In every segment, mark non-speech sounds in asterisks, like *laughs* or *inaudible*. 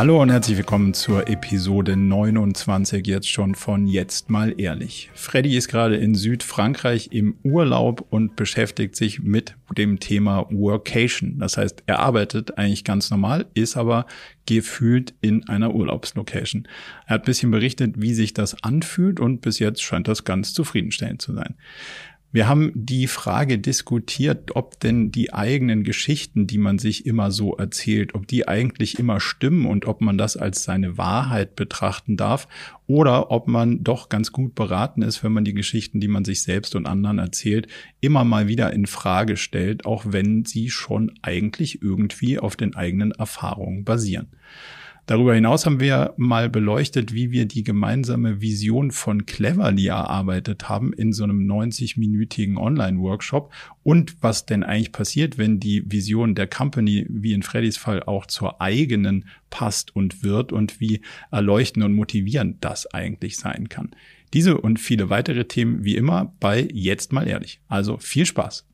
Hallo und herzlich willkommen zur Episode 29 jetzt schon von Jetzt mal ehrlich. Freddy ist gerade in Südfrankreich im Urlaub und beschäftigt sich mit dem Thema Workation. Das heißt, er arbeitet eigentlich ganz normal, ist aber gefühlt in einer Urlaubslocation. Er hat ein bisschen berichtet, wie sich das anfühlt und bis jetzt scheint das ganz zufriedenstellend zu sein. Wir haben die Frage diskutiert, ob denn die eigenen Geschichten, die man sich immer so erzählt, ob die eigentlich immer stimmen und ob man das als seine Wahrheit betrachten darf oder ob man doch ganz gut beraten ist, wenn man die Geschichten, die man sich selbst und anderen erzählt, immer mal wieder in Frage stellt, auch wenn sie schon eigentlich irgendwie auf den eigenen Erfahrungen basieren. Darüber hinaus haben wir mal beleuchtet, wie wir die gemeinsame Vision von Cleverly erarbeitet haben in so einem 90-minütigen Online-Workshop und was denn eigentlich passiert, wenn die Vision der Company, wie in Freddys Fall, auch zur eigenen passt und wird und wie erleuchten und motivierend das eigentlich sein kann. Diese und viele weitere Themen wie immer bei Jetzt mal ehrlich. Also viel Spaß.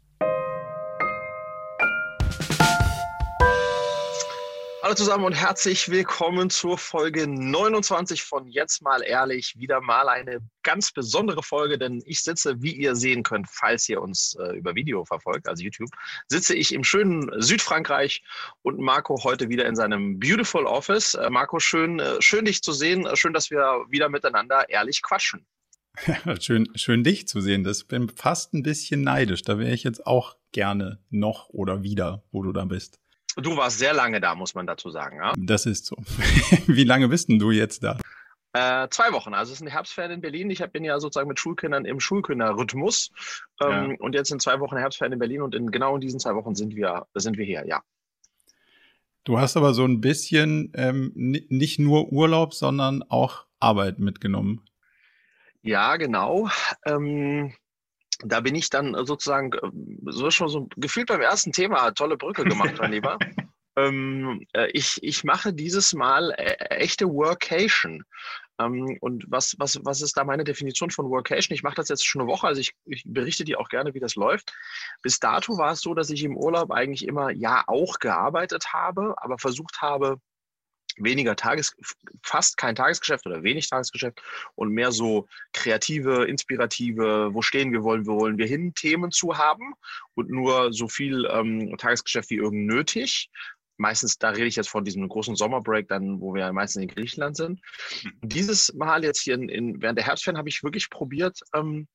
Hallo zusammen und herzlich willkommen zur Folge 29 von Jetzt mal ehrlich. Wieder mal eine ganz besondere Folge, denn ich sitze, wie ihr sehen könnt, falls ihr uns äh, über Video verfolgt, also YouTube, sitze ich im schönen Südfrankreich und Marco heute wieder in seinem Beautiful Office. Äh, Marco, schön, äh, schön dich zu sehen. Schön, dass wir wieder miteinander ehrlich quatschen. Ja, schön, schön dich zu sehen. Das bin fast ein bisschen neidisch. Da wäre ich jetzt auch gerne noch oder wieder, wo du da bist. Du warst sehr lange da, muss man dazu sagen. Ja? Das ist so. *laughs* Wie lange bist denn du jetzt da? Äh, zwei Wochen. Also es sind Herbstferien in Berlin. Ich bin ja sozusagen mit Schulkindern im Schulkinderrhythmus. Ähm, ja. Und jetzt sind zwei Wochen Herbstferien in Berlin und in genau in diesen zwei Wochen sind wir, sind wir hier, ja. Du hast aber so ein bisschen ähm, nicht nur Urlaub, sondern auch Arbeit mitgenommen. Ja, genau. Ähm, da bin ich dann sozusagen äh, so schon so gefühlt beim ersten Thema tolle Brücke gemacht, mein Lieber. *laughs* ähm, äh, ich, ich mache dieses Mal äh, echte Workation. Ähm, und was, was, was ist da meine Definition von Workation? Ich mache das jetzt schon eine Woche, also ich, ich berichte dir auch gerne, wie das läuft. Bis dato war es so, dass ich im Urlaub eigentlich immer ja auch gearbeitet habe, aber versucht habe, weniger Tages, fast kein Tagesgeschäft oder wenig Tagesgeschäft und mehr so kreative, inspirative, wo stehen wir wollen, wo wollen wir hin, Themen zu haben und nur so viel ähm, Tagesgeschäft wie irgend nötig. Meistens, da rede ich jetzt von diesem großen Sommerbreak, dann, wo wir meistens in Griechenland sind. Mhm. Dieses Mal jetzt hier in, in während der Herbstferien habe ich wirklich probiert, ähm,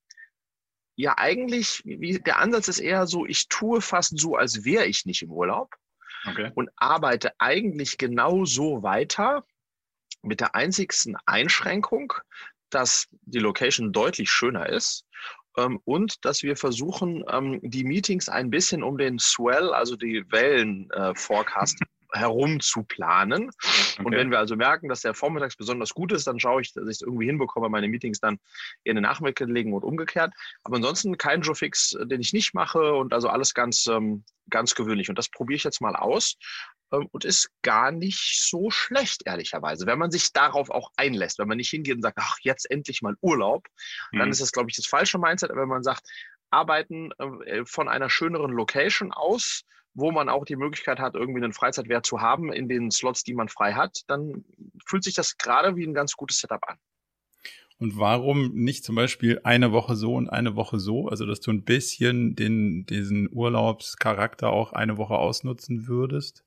ja, eigentlich, wie, der Ansatz ist eher so, ich tue fast so, als wäre ich nicht im Urlaub okay. und arbeite eigentlich genau so weiter mit der einzigsten Einschränkung, dass die Location deutlich schöner ist ähm, und dass wir versuchen, ähm, die Meetings ein bisschen um den Swell, also die Wellen-Forecast *laughs* herum zu planen. Okay. Und wenn wir also merken, dass der vormittags besonders gut ist, dann schaue ich, dass ich es irgendwie hinbekomme, meine Meetings dann in den Nachmittag legen und umgekehrt. Aber ansonsten kein Joe Fix, den ich nicht mache und also alles ganz, ähm, ganz gewöhnlich. Und das probiere ich jetzt mal aus ähm, und ist gar nicht so schlecht, ehrlicherweise. Wenn man sich darauf auch einlässt, wenn man nicht hingeht und sagt, ach, jetzt endlich mal Urlaub, mhm. dann ist das, glaube ich, das falsche Mindset. Aber wenn man sagt, arbeiten äh, von einer schöneren Location aus, wo man auch die Möglichkeit hat, irgendwie einen Freizeitwert zu haben in den Slots, die man frei hat, dann fühlt sich das gerade wie ein ganz gutes Setup an. Und warum nicht zum Beispiel eine Woche so und eine Woche so? Also, dass du ein bisschen den, diesen Urlaubscharakter auch eine Woche ausnutzen würdest?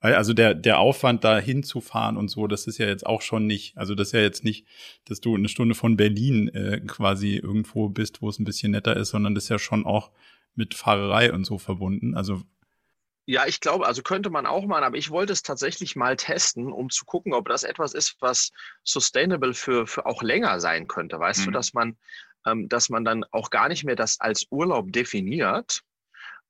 Also der, der Aufwand, da hinzufahren und so, das ist ja jetzt auch schon nicht, also das ist ja jetzt nicht, dass du eine Stunde von Berlin äh, quasi irgendwo bist, wo es ein bisschen netter ist, sondern das ist ja schon auch mit Fahrerei und so verbunden. Also ja, ich glaube, also könnte man auch machen, aber ich wollte es tatsächlich mal testen, um zu gucken, ob das etwas ist, was sustainable für, für auch länger sein könnte. Weißt mhm. du, dass man, ähm, dass man dann auch gar nicht mehr das als Urlaub definiert,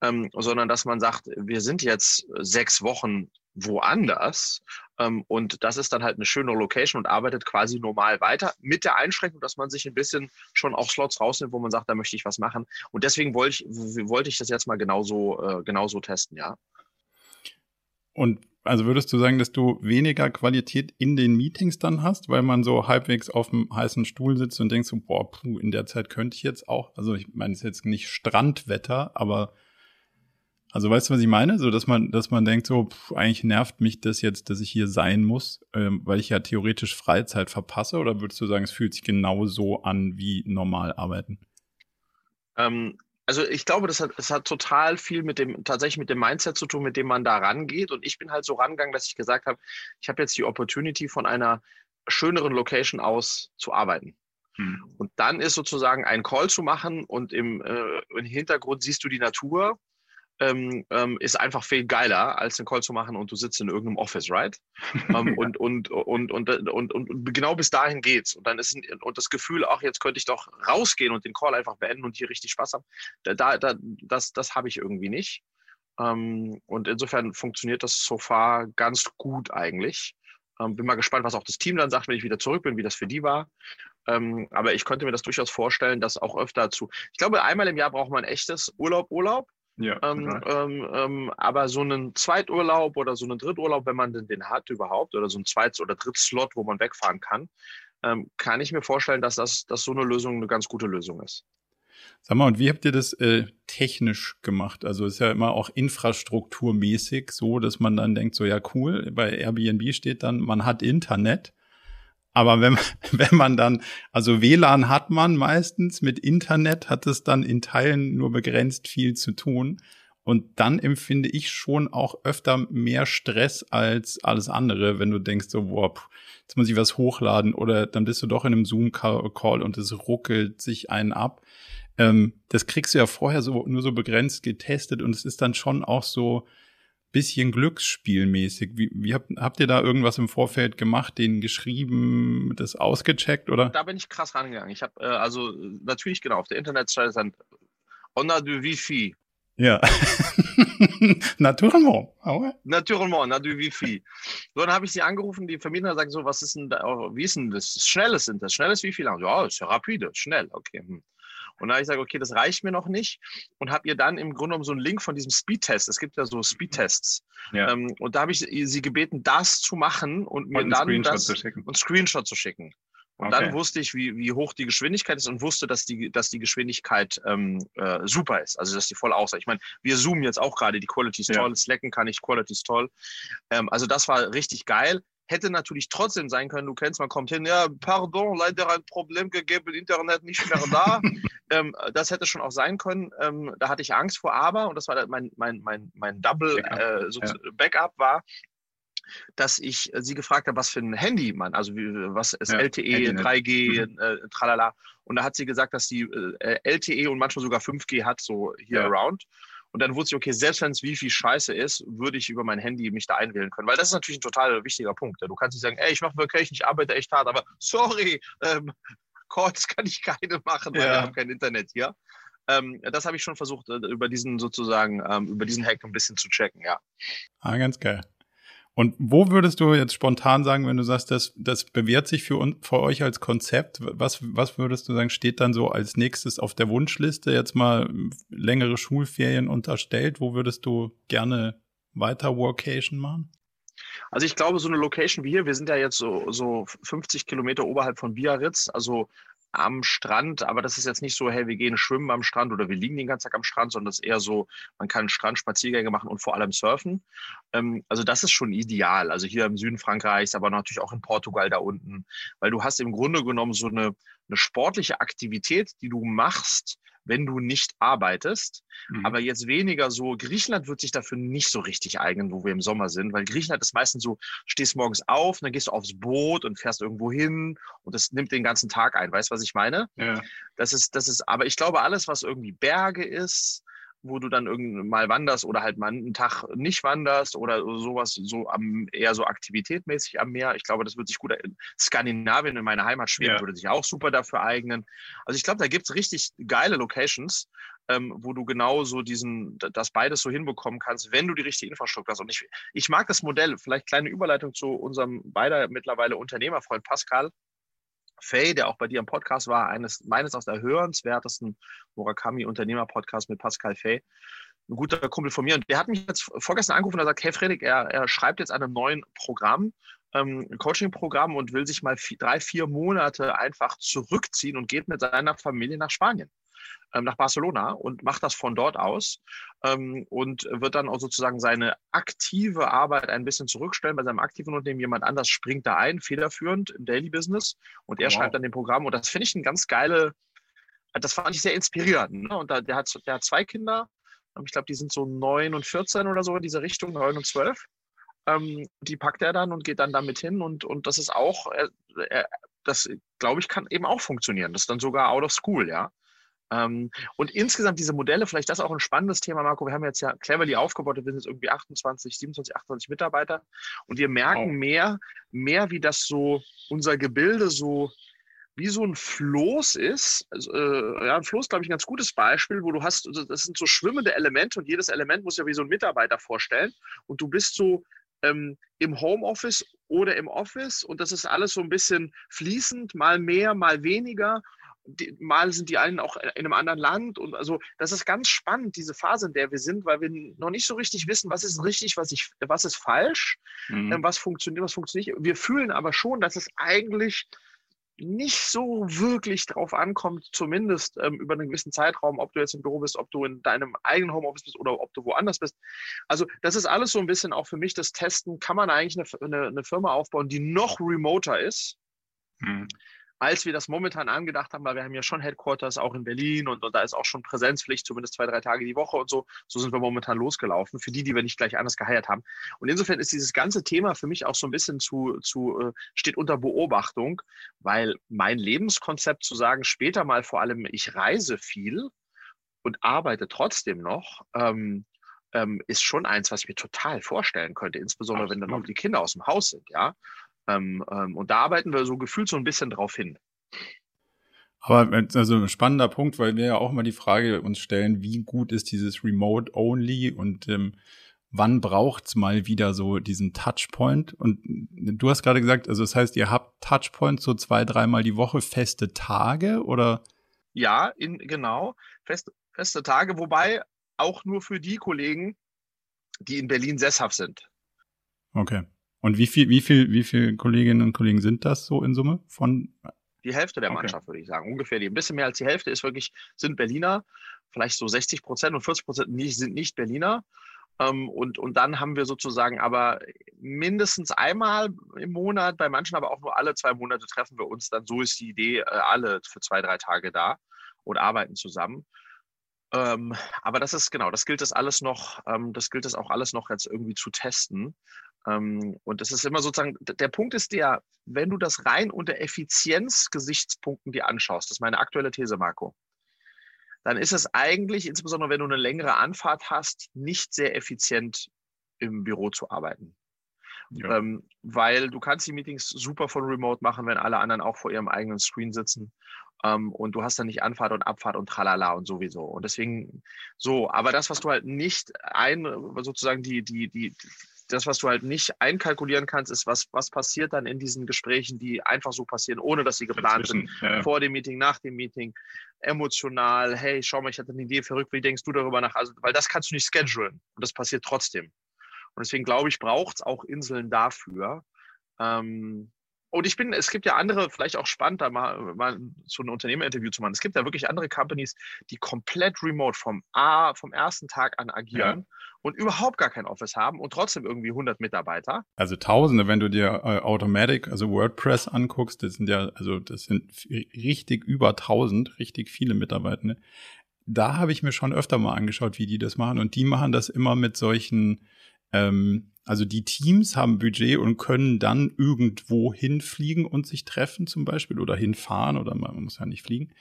ähm, sondern dass man sagt, wir sind jetzt sechs Wochen woanders ähm, und das ist dann halt eine schöne Location und arbeitet quasi normal weiter mit der Einschränkung, dass man sich ein bisschen schon auch Slots rausnimmt, wo man sagt, da möchte ich was machen. Und deswegen wollte ich, wollte ich das jetzt mal genauso, äh, genauso testen, ja. Und also würdest du sagen, dass du weniger Qualität in den Meetings dann hast, weil man so halbwegs auf dem heißen Stuhl sitzt und denkst so, boah, puh, in der Zeit könnte ich jetzt auch, also ich meine, es ist jetzt nicht Strandwetter, aber Also weißt du, was ich meine? So, dass man, dass man denkt, so, pff, eigentlich nervt mich das jetzt, dass ich hier sein muss, ähm, weil ich ja theoretisch Freizeit verpasse, oder würdest du sagen, es fühlt sich genau so an wie normal arbeiten? Ähm, also ich glaube, das hat, das hat total viel mit dem, tatsächlich mit dem Mindset zu tun, mit dem man da rangeht. Und ich bin halt so rangegangen, dass ich gesagt habe, ich habe jetzt die Opportunity von einer schöneren Location aus zu arbeiten. Hm. Und dann ist sozusagen ein Call zu machen und im, äh, im Hintergrund siehst du die Natur ähm, ähm, ist einfach viel geiler, als den Call zu machen und du sitzt in irgendeinem Office, right? *laughs* ähm, und, und, und, und, und, und, genau bis dahin geht's. Und dann ist und das Gefühl, ach, jetzt könnte ich doch rausgehen und den Call einfach beenden und hier richtig Spaß haben. Da, da, das, das habe ich irgendwie nicht. Ähm, und insofern funktioniert das so far ganz gut eigentlich. Ähm, bin mal gespannt, was auch das Team dann sagt, wenn ich wieder zurück bin, wie das für die war. Ähm, aber ich könnte mir das durchaus vorstellen, dass auch öfter zu. Ich glaube, einmal im Jahr braucht man echtes Urlaub, Urlaub. Ja, ähm, ähm, ähm, aber so einen Zweiturlaub oder so einen Dritturlaub, wenn man den, den hat überhaupt, oder so ein Zweit- oder Drittslot, wo man wegfahren kann, ähm, kann ich mir vorstellen, dass das dass so eine Lösung eine ganz gute Lösung ist. Sag mal, und wie habt ihr das äh, technisch gemacht? Also ist ja immer auch infrastrukturmäßig so, dass man dann denkt, so ja cool, bei Airbnb steht dann, man hat Internet. Aber wenn, *laughs* wenn man dann, also WLAN hat man meistens, mit Internet hat es dann in Teilen nur begrenzt viel zu tun. Und dann empfinde ich schon auch öfter mehr Stress als alles andere, wenn du denkst so, boah, jetzt muss ich was hochladen oder dann bist du doch in einem Zoom-Call und es ruckelt sich einen ab. Ähm, das kriegst du ja vorher so nur so begrenzt getestet und es ist dann schon auch so, bisschen glücksspielmäßig. Wie, wie habt, habt ihr da irgendwas im Vorfeld gemacht, den geschrieben, das ausgecheckt oder? Da bin ich krass rangegangen. Ich habe äh, also natürlich genau auf der Internetseite dann on a du Wi-Fi. Ja. Naturellement. Naturellement, on a du Wi-Fi. So, dann habe ich sie angerufen, die Vermieter sagen so, was ist denn da, wie ist denn das? Schnelles sind das? Schnelles Wi-Fi? Ja, ist ja rapide, schnell, okay. Hm. Und da habe ich gesagt, okay, das reicht mir noch nicht und habe ihr dann im Grunde genommen so einen Link von diesem Speedtest. Es gibt ja so Speedtests. Ja. Ähm, und da habe ich sie gebeten, das zu machen und mir und dann Screenshot das, zu schicken. und Screenshot zu schicken. Und okay. dann wusste ich, wie, wie hoch die Geschwindigkeit ist und wusste, dass die, dass die Geschwindigkeit ähm, äh, super ist. Also, dass die voll aussah. Ich meine, wir zoomen jetzt auch gerade, die Quality ist toll, ja. Slacken kann ich, Quality ist toll. Ähm, also, das war richtig geil. Hätte natürlich trotzdem sein können, du kennst, man kommt hin, ja, pardon, leider ein Problem gegeben, Internet nicht mehr da. *laughs* ähm, das hätte schon auch sein können. Ähm, da hatte ich Angst vor, aber, und das war mein, mein, mein, mein Double Backup, äh, so ja. Backup war, dass ich sie gefragt habe, was für ein Handy man, also wie, was ist ja, LTE, 3G, mhm. äh, tralala. Und da hat sie gesagt, dass sie äh, LTE und manchmal sogar 5G hat, so hier ja. around. Und dann wusste ich, okay, selbst wenn es Wifi scheiße ist, würde ich über mein Handy mich da einwählen können. Weil das ist natürlich ein total wichtiger Punkt. Du kannst nicht sagen, ey, ich mache Vacation, ich arbeite echt hart, aber sorry, ähm, *laughs* Calls kann ich keine machen, weil ja. wir haben kein Internet hier. Ähm, das habe ich schon versucht, äh, über diesen sozusagen, ähm, über diesen Hack ein bisschen zu checken, ja. Ah, ganz geil. Und wo würdest du jetzt spontan sagen, wenn du sagst, das, das bewährt sich für, für euch als Konzept? Was, was würdest du sagen, steht dann so als nächstes auf der Wunschliste jetzt mal längere Schulferien unterstellt? Wo würdest du gerne weiter Workation machen? Also ich glaube, so eine Location wie hier, wir sind ja jetzt so, so 50 Kilometer oberhalb von Biarritz, also am Strand, aber das ist jetzt nicht so, hey, wir gehen schwimmen am Strand oder wir liegen den ganzen Tag am Strand, sondern das ist eher so, man kann Strandspaziergänge machen und vor allem surfen. Ähm, also das ist schon ideal. Also hier im Süden Frankreichs, aber natürlich auch in Portugal da unten, weil du hast im Grunde genommen so eine, eine sportliche Aktivität, die du machst, wenn du nicht arbeitest. Mhm. Aber jetzt weniger so, Griechenland wird sich dafür nicht so richtig eignen, wo wir im Sommer sind, weil Griechenland ist meistens so, stehst morgens auf, dann gehst du aufs Boot und fährst irgendwo hin und das nimmt den ganzen Tag ein. Weißt du, was ich meine? Ja. Das ist, das ist, aber ich glaube, alles, was irgendwie Berge ist, wo du dann irgendwann mal wanderst oder halt mal einen Tag nicht wanderst oder sowas, so am, eher so aktivitätmäßig am Meer. Ich glaube, das wird sich gut, in Skandinavien in meiner Heimat Schweden ja. würde sich auch super dafür eignen. Also ich glaube, da gibt es richtig geile Locations, ähm, wo du genau so diesen, das beides so hinbekommen kannst, wenn du die richtige Infrastruktur hast. Und ich, ich mag das Modell, vielleicht kleine Überleitung zu unserem beider mittlerweile Unternehmerfreund Pascal. Faye, der auch bei dir im Podcast war, eines meines aus der hörenswertesten Murakami-Unternehmer-Podcast mit Pascal Faye, ein guter Kumpel von mir. Und der hat mich jetzt vorgestern angerufen und sagt, hey Fredrik, er, er schreibt jetzt an einem neuen Programm, ähm, Coaching-Programm und will sich mal vier, drei, vier Monate einfach zurückziehen und geht mit seiner Familie nach Spanien. Ähm, nach Barcelona und macht das von dort aus ähm, und wird dann auch sozusagen seine aktive Arbeit ein bisschen zurückstellen. Bei seinem aktiven Unternehmen jemand anders springt da ein, federführend im Daily Business und er wow. schreibt dann den Programm und das finde ich ein ganz geile, das fand ich sehr inspirierend. Ne? Und da, der, hat, der hat zwei Kinder, ich glaube, die sind so neun und 14 oder so in diese Richtung, neun und zwölf. Ähm, die packt er dann und geht dann damit hin und, und das ist auch, äh, äh, das glaube ich, kann eben auch funktionieren. Das ist dann sogar out of school, ja. Ähm, und insgesamt diese Modelle, vielleicht das auch ein spannendes Thema, Marco. Wir haben jetzt ja Cleverly aufgebaut, wir sind jetzt irgendwie 28, 27, 28 Mitarbeiter und wir merken wow. mehr, mehr, wie das so unser Gebilde so wie so ein Floß ist. Also, äh, ja, ein Floß, glaube ich, ein ganz gutes Beispiel, wo du hast, also das sind so schwimmende Elemente und jedes Element muss ja wie so ein Mitarbeiter vorstellen und du bist so ähm, im Homeoffice oder im Office und das ist alles so ein bisschen fließend, mal mehr, mal weniger die, mal sind die einen auch in einem anderen Land und also das ist ganz spannend, diese Phase, in der wir sind, weil wir noch nicht so richtig wissen, was ist richtig, was, ich, was ist falsch, mhm. ähm, was funktioniert, was funktioniert nicht. Wir fühlen aber schon, dass es eigentlich nicht so wirklich drauf ankommt, zumindest ähm, über einen gewissen Zeitraum, ob du jetzt im Büro bist, ob du in deinem eigenen Homeoffice bist oder ob du woanders bist. Also das ist alles so ein bisschen auch für mich das Testen, kann man eigentlich eine, eine, eine Firma aufbauen, die noch remoter ist, mhm als wir das momentan angedacht haben, weil wir haben ja schon Headquarters auch in Berlin und, und, da ist auch schon Präsenzpflicht, zumindest zwei, drei Tage die Woche und so. So sind wir momentan losgelaufen, für die, die wir nicht gleich anders geheiert haben. Und insofern ist dieses ganze Thema für mich auch so ein bisschen zu, zu äh, steht unter Beobachtung, weil mein Lebenskonzept zu sagen, später mal vor allem, ich reise viel und arbeite trotzdem noch, ähm, ähm, ist schon eins, was ich mir total vorstellen könnte, insbesondere Absolut. wenn dann noch die Kinder aus dem Haus sind, ja. Ähm, ähm, und da arbeiten wir so gefühlt so ein bisschen drauf hin. Aber also ein spannender Punkt, weil wir ja auch mal die Frage uns stellen, wie gut ist dieses Remote Only und ähm, wann braucht's mal wieder so diesen Touchpoint? Und du hast gerade gesagt, also das heißt, ihr habt Touchpoints so zwei, dreimal die Woche, feste Tage oder? Ja, in, genau, feste, feste Tage, wobei auch nur für die Kollegen, die in Berlin sesshaft sind. Okay. Und wie viel, wie viel, wie viele Kolleginnen und Kollegen sind das so in Summe von? Die Hälfte der Mannschaft, okay. würde ich sagen. Ungefähr die. Ein bisschen mehr als die Hälfte ist wirklich, sind Berliner. Vielleicht so 60 Prozent und 40 Prozent sind nicht Berliner. Ähm, und, und dann haben wir sozusagen aber mindestens einmal im Monat, bei manchen aber auch nur alle zwei Monate treffen wir uns. Dann so ist die Idee, äh, alle für zwei, drei Tage da und arbeiten zusammen. Ähm, aber das ist genau, das gilt es alles noch, ähm, das gilt es auch alles noch jetzt irgendwie zu testen. Ähm, und das ist immer sozusagen, der Punkt ist der, wenn du das rein unter Effizienzgesichtspunkten dir anschaust, das ist meine aktuelle These, Marco, dann ist es eigentlich, insbesondere wenn du eine längere Anfahrt hast, nicht sehr effizient im Büro zu arbeiten. Ja. Ähm, weil du kannst die Meetings super von Remote machen, wenn alle anderen auch vor ihrem eigenen Screen sitzen. Ähm, und du hast dann nicht Anfahrt und Abfahrt und tralala und sowieso. Und deswegen so, aber das, was du halt nicht ein, sozusagen die, die, die, das, was du halt nicht einkalkulieren kannst, ist, was, was passiert dann in diesen Gesprächen, die einfach so passieren, ohne dass sie geplant sind. Ja. Vor dem Meeting, nach dem Meeting, emotional, hey, schau mal, ich hatte eine Idee verrückt, wie denkst du darüber nach? Also, weil das kannst du nicht schedulen und das passiert trotzdem. Und deswegen glaube ich, braucht es auch Inseln dafür. Ähm, und ich bin, es gibt ja andere, vielleicht auch spannend, da mal, mal so ein Unternehmerinterview zu machen. Es gibt ja wirklich andere Companies, die komplett remote vom A, vom ersten Tag an agieren. Ja und überhaupt gar kein Office haben und trotzdem irgendwie 100 Mitarbeiter. Also Tausende, wenn du dir äh, Automatic, also WordPress anguckst, das sind ja, also das sind richtig über 1000, richtig viele Mitarbeiter. Ne? Da habe ich mir schon öfter mal angeschaut, wie die das machen und die machen das immer mit solchen ähm, also die Teams haben Budget und können dann irgendwo hinfliegen und sich treffen zum Beispiel oder hinfahren oder man muss ja nicht fliegen.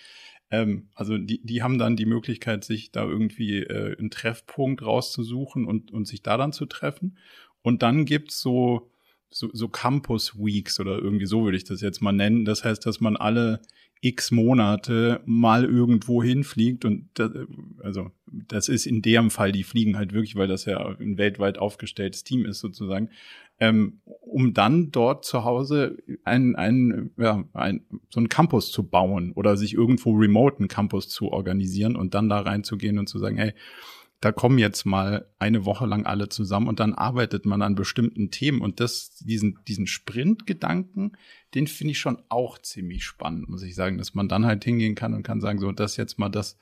Ähm, also die, die haben dann die Möglichkeit, sich da irgendwie äh, einen Treffpunkt rauszusuchen und, und sich da dann zu treffen. Und dann gibt's so, so, so Campus Weeks oder irgendwie so würde ich das jetzt mal nennen. Das heißt, dass man alle x Monate mal irgendwo hinfliegt und das, also das ist in dem Fall, die fliegen halt wirklich, weil das ja ein weltweit aufgestelltes Team ist sozusagen, ähm, um dann dort zu Hause ein, ein, ja, ein, so einen Campus zu bauen oder sich irgendwo remote einen Campus zu organisieren und dann da reinzugehen und zu sagen, hey, da kommen jetzt mal eine Woche lang alle zusammen und dann arbeitet man an bestimmten Themen und das, diesen, diesen Sprint-Gedanken, den finde ich schon auch ziemlich spannend, muss ich sagen, dass man dann halt hingehen kann und kann sagen, so, das jetzt mal das,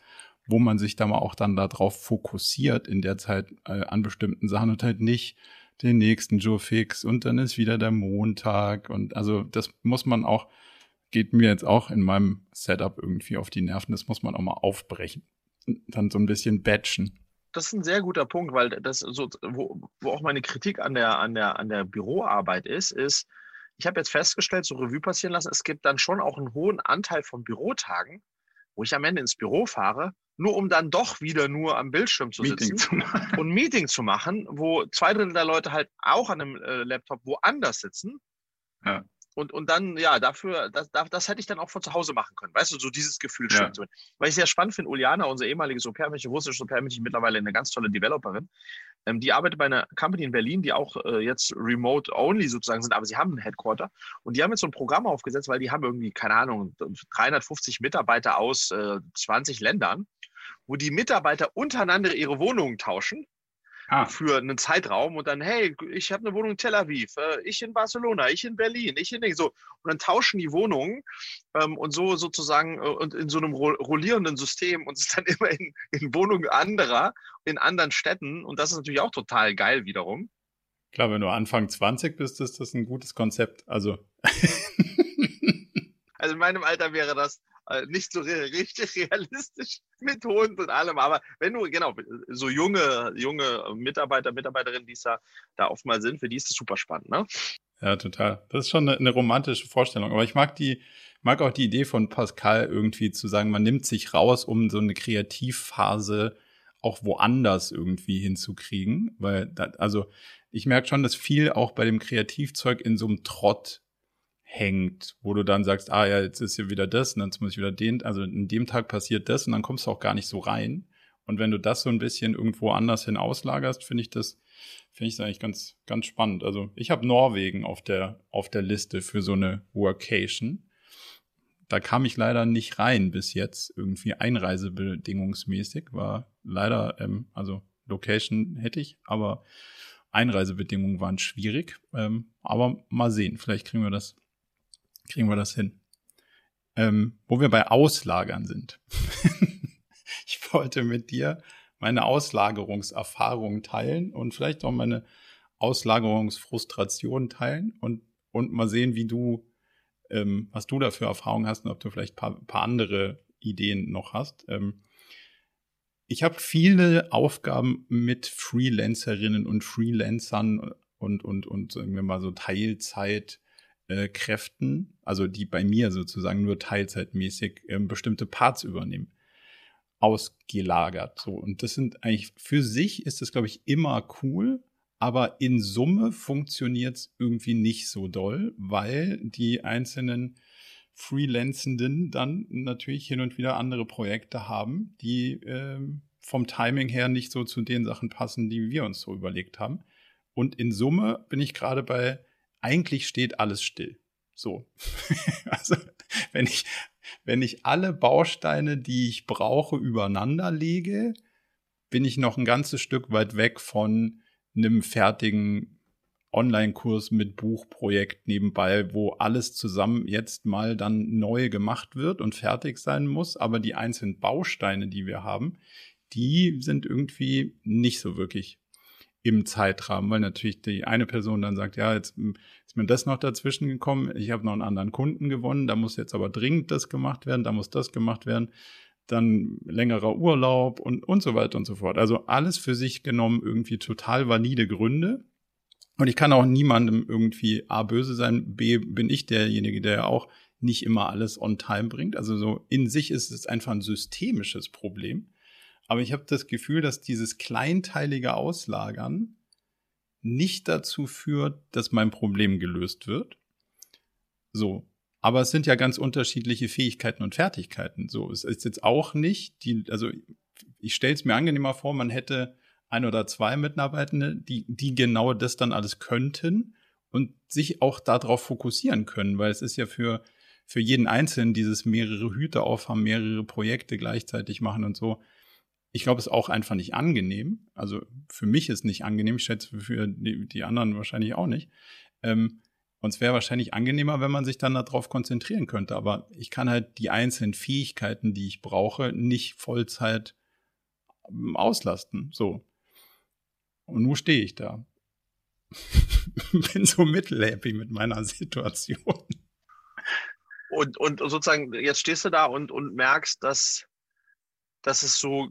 wo man sich da mal auch dann darauf fokussiert in der Zeit äh, an bestimmten Sachen und halt nicht den nächsten Joe Fix und dann ist wieder der Montag und also das muss man auch, geht mir jetzt auch in meinem Setup irgendwie auf die Nerven, das muss man auch mal aufbrechen. Dann so ein bisschen batchen das ist ein sehr guter Punkt, weil das so, wo, wo auch meine Kritik an der, an der, an der Büroarbeit ist, ist, ich habe jetzt festgestellt, so Revue passieren lassen, es gibt dann schon auch einen hohen Anteil von Bürotagen, wo ich am Ende ins Büro fahre, nur um dann doch wieder nur am Bildschirm zu Meeting sitzen zu und Meeting zu machen, wo zwei Drittel der Leute halt auch an einem äh, Laptop woanders sitzen. Ja und, und dann, ja, dafür, das, das hätte ich dann auch von zu Hause machen können. Weißt du, so dieses Gefühl ja. stimmt. Weil ich sehr spannend finde, Uliana, unser ehemaliges Au-pair-Mädchen, russisches Au-pair-Mädchen, mittlerweile eine ganz tolle Developerin. Ähm, die arbeitet bei einer Company in Berlin, die auch äh, jetzt remote-only sozusagen sind, aber sie haben ein Headquarter. Und die haben jetzt so ein Programm aufgesetzt, weil die haben irgendwie, keine Ahnung, 350 Mitarbeiter aus äh, 20 Ländern, wo die Mitarbeiter untereinander ihre Wohnungen tauschen ah. für einen Zeitraum und dann, hey, ich habe eine Wohnung in Tel Aviv, äh, ich in Barcelona, ich in Berlin, ich in so. Und dann tauschen die Wohnungen ähm, und so sozusagen äh, und in so einem rollierenden System und es ist dann *laughs* immer in, in Wohnungen anderer, in anderen Städten. Und das ist natürlich auch total geil wiederum. Klar, wenn du Anfang 20 bist, ist das ein gutes Konzept. Also. also in meinem Alter wäre das nicht so richtig *laughs* realistisch mit Hund und allem. Aber wenn du, genau, so junge, junge Mitarbeiter, Mitarbeiterinnen, die es da, da oft mal sind, für die ist das super spannend, ne? Ja, total. Das ist schon eine, eine romantische Vorstellung. Aber ich mag die, mag auch die Idee von Pascal irgendwie zu sagen, man nimmt sich raus, um so eine Kreativphase auch woanders irgendwie hinzukriegen. Weil, da, also ich merke schon, dass viel auch bei dem Kreativzeug in so einem Trott hängt, wo du dann sagst, ah ja, jetzt ist hier wieder das und dann muss ich wieder den, also in dem Tag passiert das und dann kommst du auch gar nicht so rein. Und wenn du das so ein bisschen irgendwo anders hin auslagerst, finde ich das, finde ich das eigentlich ganz, ganz spannend. Also ich habe Norwegen auf der, auf der Liste für so eine Workation. Da kam ich leider nicht rein bis jetzt, irgendwie einreisebedingungsmäßig, war leider, ähm, also Location hätte ich, aber Einreisebedingungen waren schwierig. Ähm, aber mal sehen, vielleicht kriegen wir das kriegen wir das hin. Ähm, wo wir bei Auslagern sind. *laughs* ich wollte mit dir meine Auslagerungserfahrungen teilen und vielleicht auch meine Auslagerungsfrustration teilen und, und mal sehen, wie du, ähm, was du da für Erfahrungen hast und ob du vielleicht ein paar, paar andere Ideen noch hast. Ähm, ich habe viele Aufgaben mit Freelancerinnen und Freelancern und, und, und sagen wir mal so Teilzeit äh, Kräften, also die bei mir sozusagen nur teilzeitmäßig äh, bestimmte Parts übernehmen, ausgelagert. So und das sind eigentlich für sich ist das glaube ich immer cool, aber in Summe funktioniert es irgendwie nicht so doll, weil die einzelnen Freelancenden dann natürlich hin und wieder andere Projekte haben, die äh, vom Timing her nicht so zu den Sachen passen, die wir uns so überlegt haben. Und in Summe bin ich gerade bei eigentlich steht alles still. So. *laughs* also, wenn ich, wenn ich alle Bausteine, die ich brauche, übereinander lege, bin ich noch ein ganzes Stück weit weg von einem fertigen Online-Kurs mit Buchprojekt nebenbei, wo alles zusammen jetzt mal dann neu gemacht wird und fertig sein muss. Aber die einzelnen Bausteine, die wir haben, die sind irgendwie nicht so wirklich im Zeitrahmen, weil natürlich die eine Person dann sagt, ja, jetzt ist mir das noch dazwischen gekommen, ich habe noch einen anderen Kunden gewonnen, da muss jetzt aber dringend das gemacht werden, da muss das gemacht werden, dann längerer Urlaub und, und so weiter und so fort. Also alles für sich genommen irgendwie total valide Gründe. Und ich kann auch niemandem irgendwie A böse sein, B bin ich derjenige, der auch nicht immer alles on time bringt. Also so in sich ist es einfach ein systemisches Problem. Aber ich habe das Gefühl, dass dieses kleinteilige Auslagern nicht dazu führt, dass mein Problem gelöst wird. So. Aber es sind ja ganz unterschiedliche Fähigkeiten und Fertigkeiten. So, es ist jetzt auch nicht die, also ich stelle es mir angenehmer vor, man hätte ein oder zwei Mitarbeitende, die, die genau das dann alles könnten und sich auch darauf fokussieren können, weil es ist ja für, für jeden Einzelnen dieses mehrere Hüte aufhaben, mehrere Projekte gleichzeitig machen und so, ich glaube, es ist auch einfach nicht angenehm. Also für mich ist nicht angenehm, ich schätze für die, die anderen wahrscheinlich auch nicht. Ähm, und es wäre wahrscheinlich angenehmer, wenn man sich dann darauf konzentrieren könnte. Aber ich kann halt die einzelnen Fähigkeiten, die ich brauche, nicht Vollzeit ähm, auslasten. So. Und nun stehe ich da. *laughs* Bin so mittelhappy mit meiner Situation. Und, und sozusagen, jetzt stehst du da und, und merkst, dass, dass es so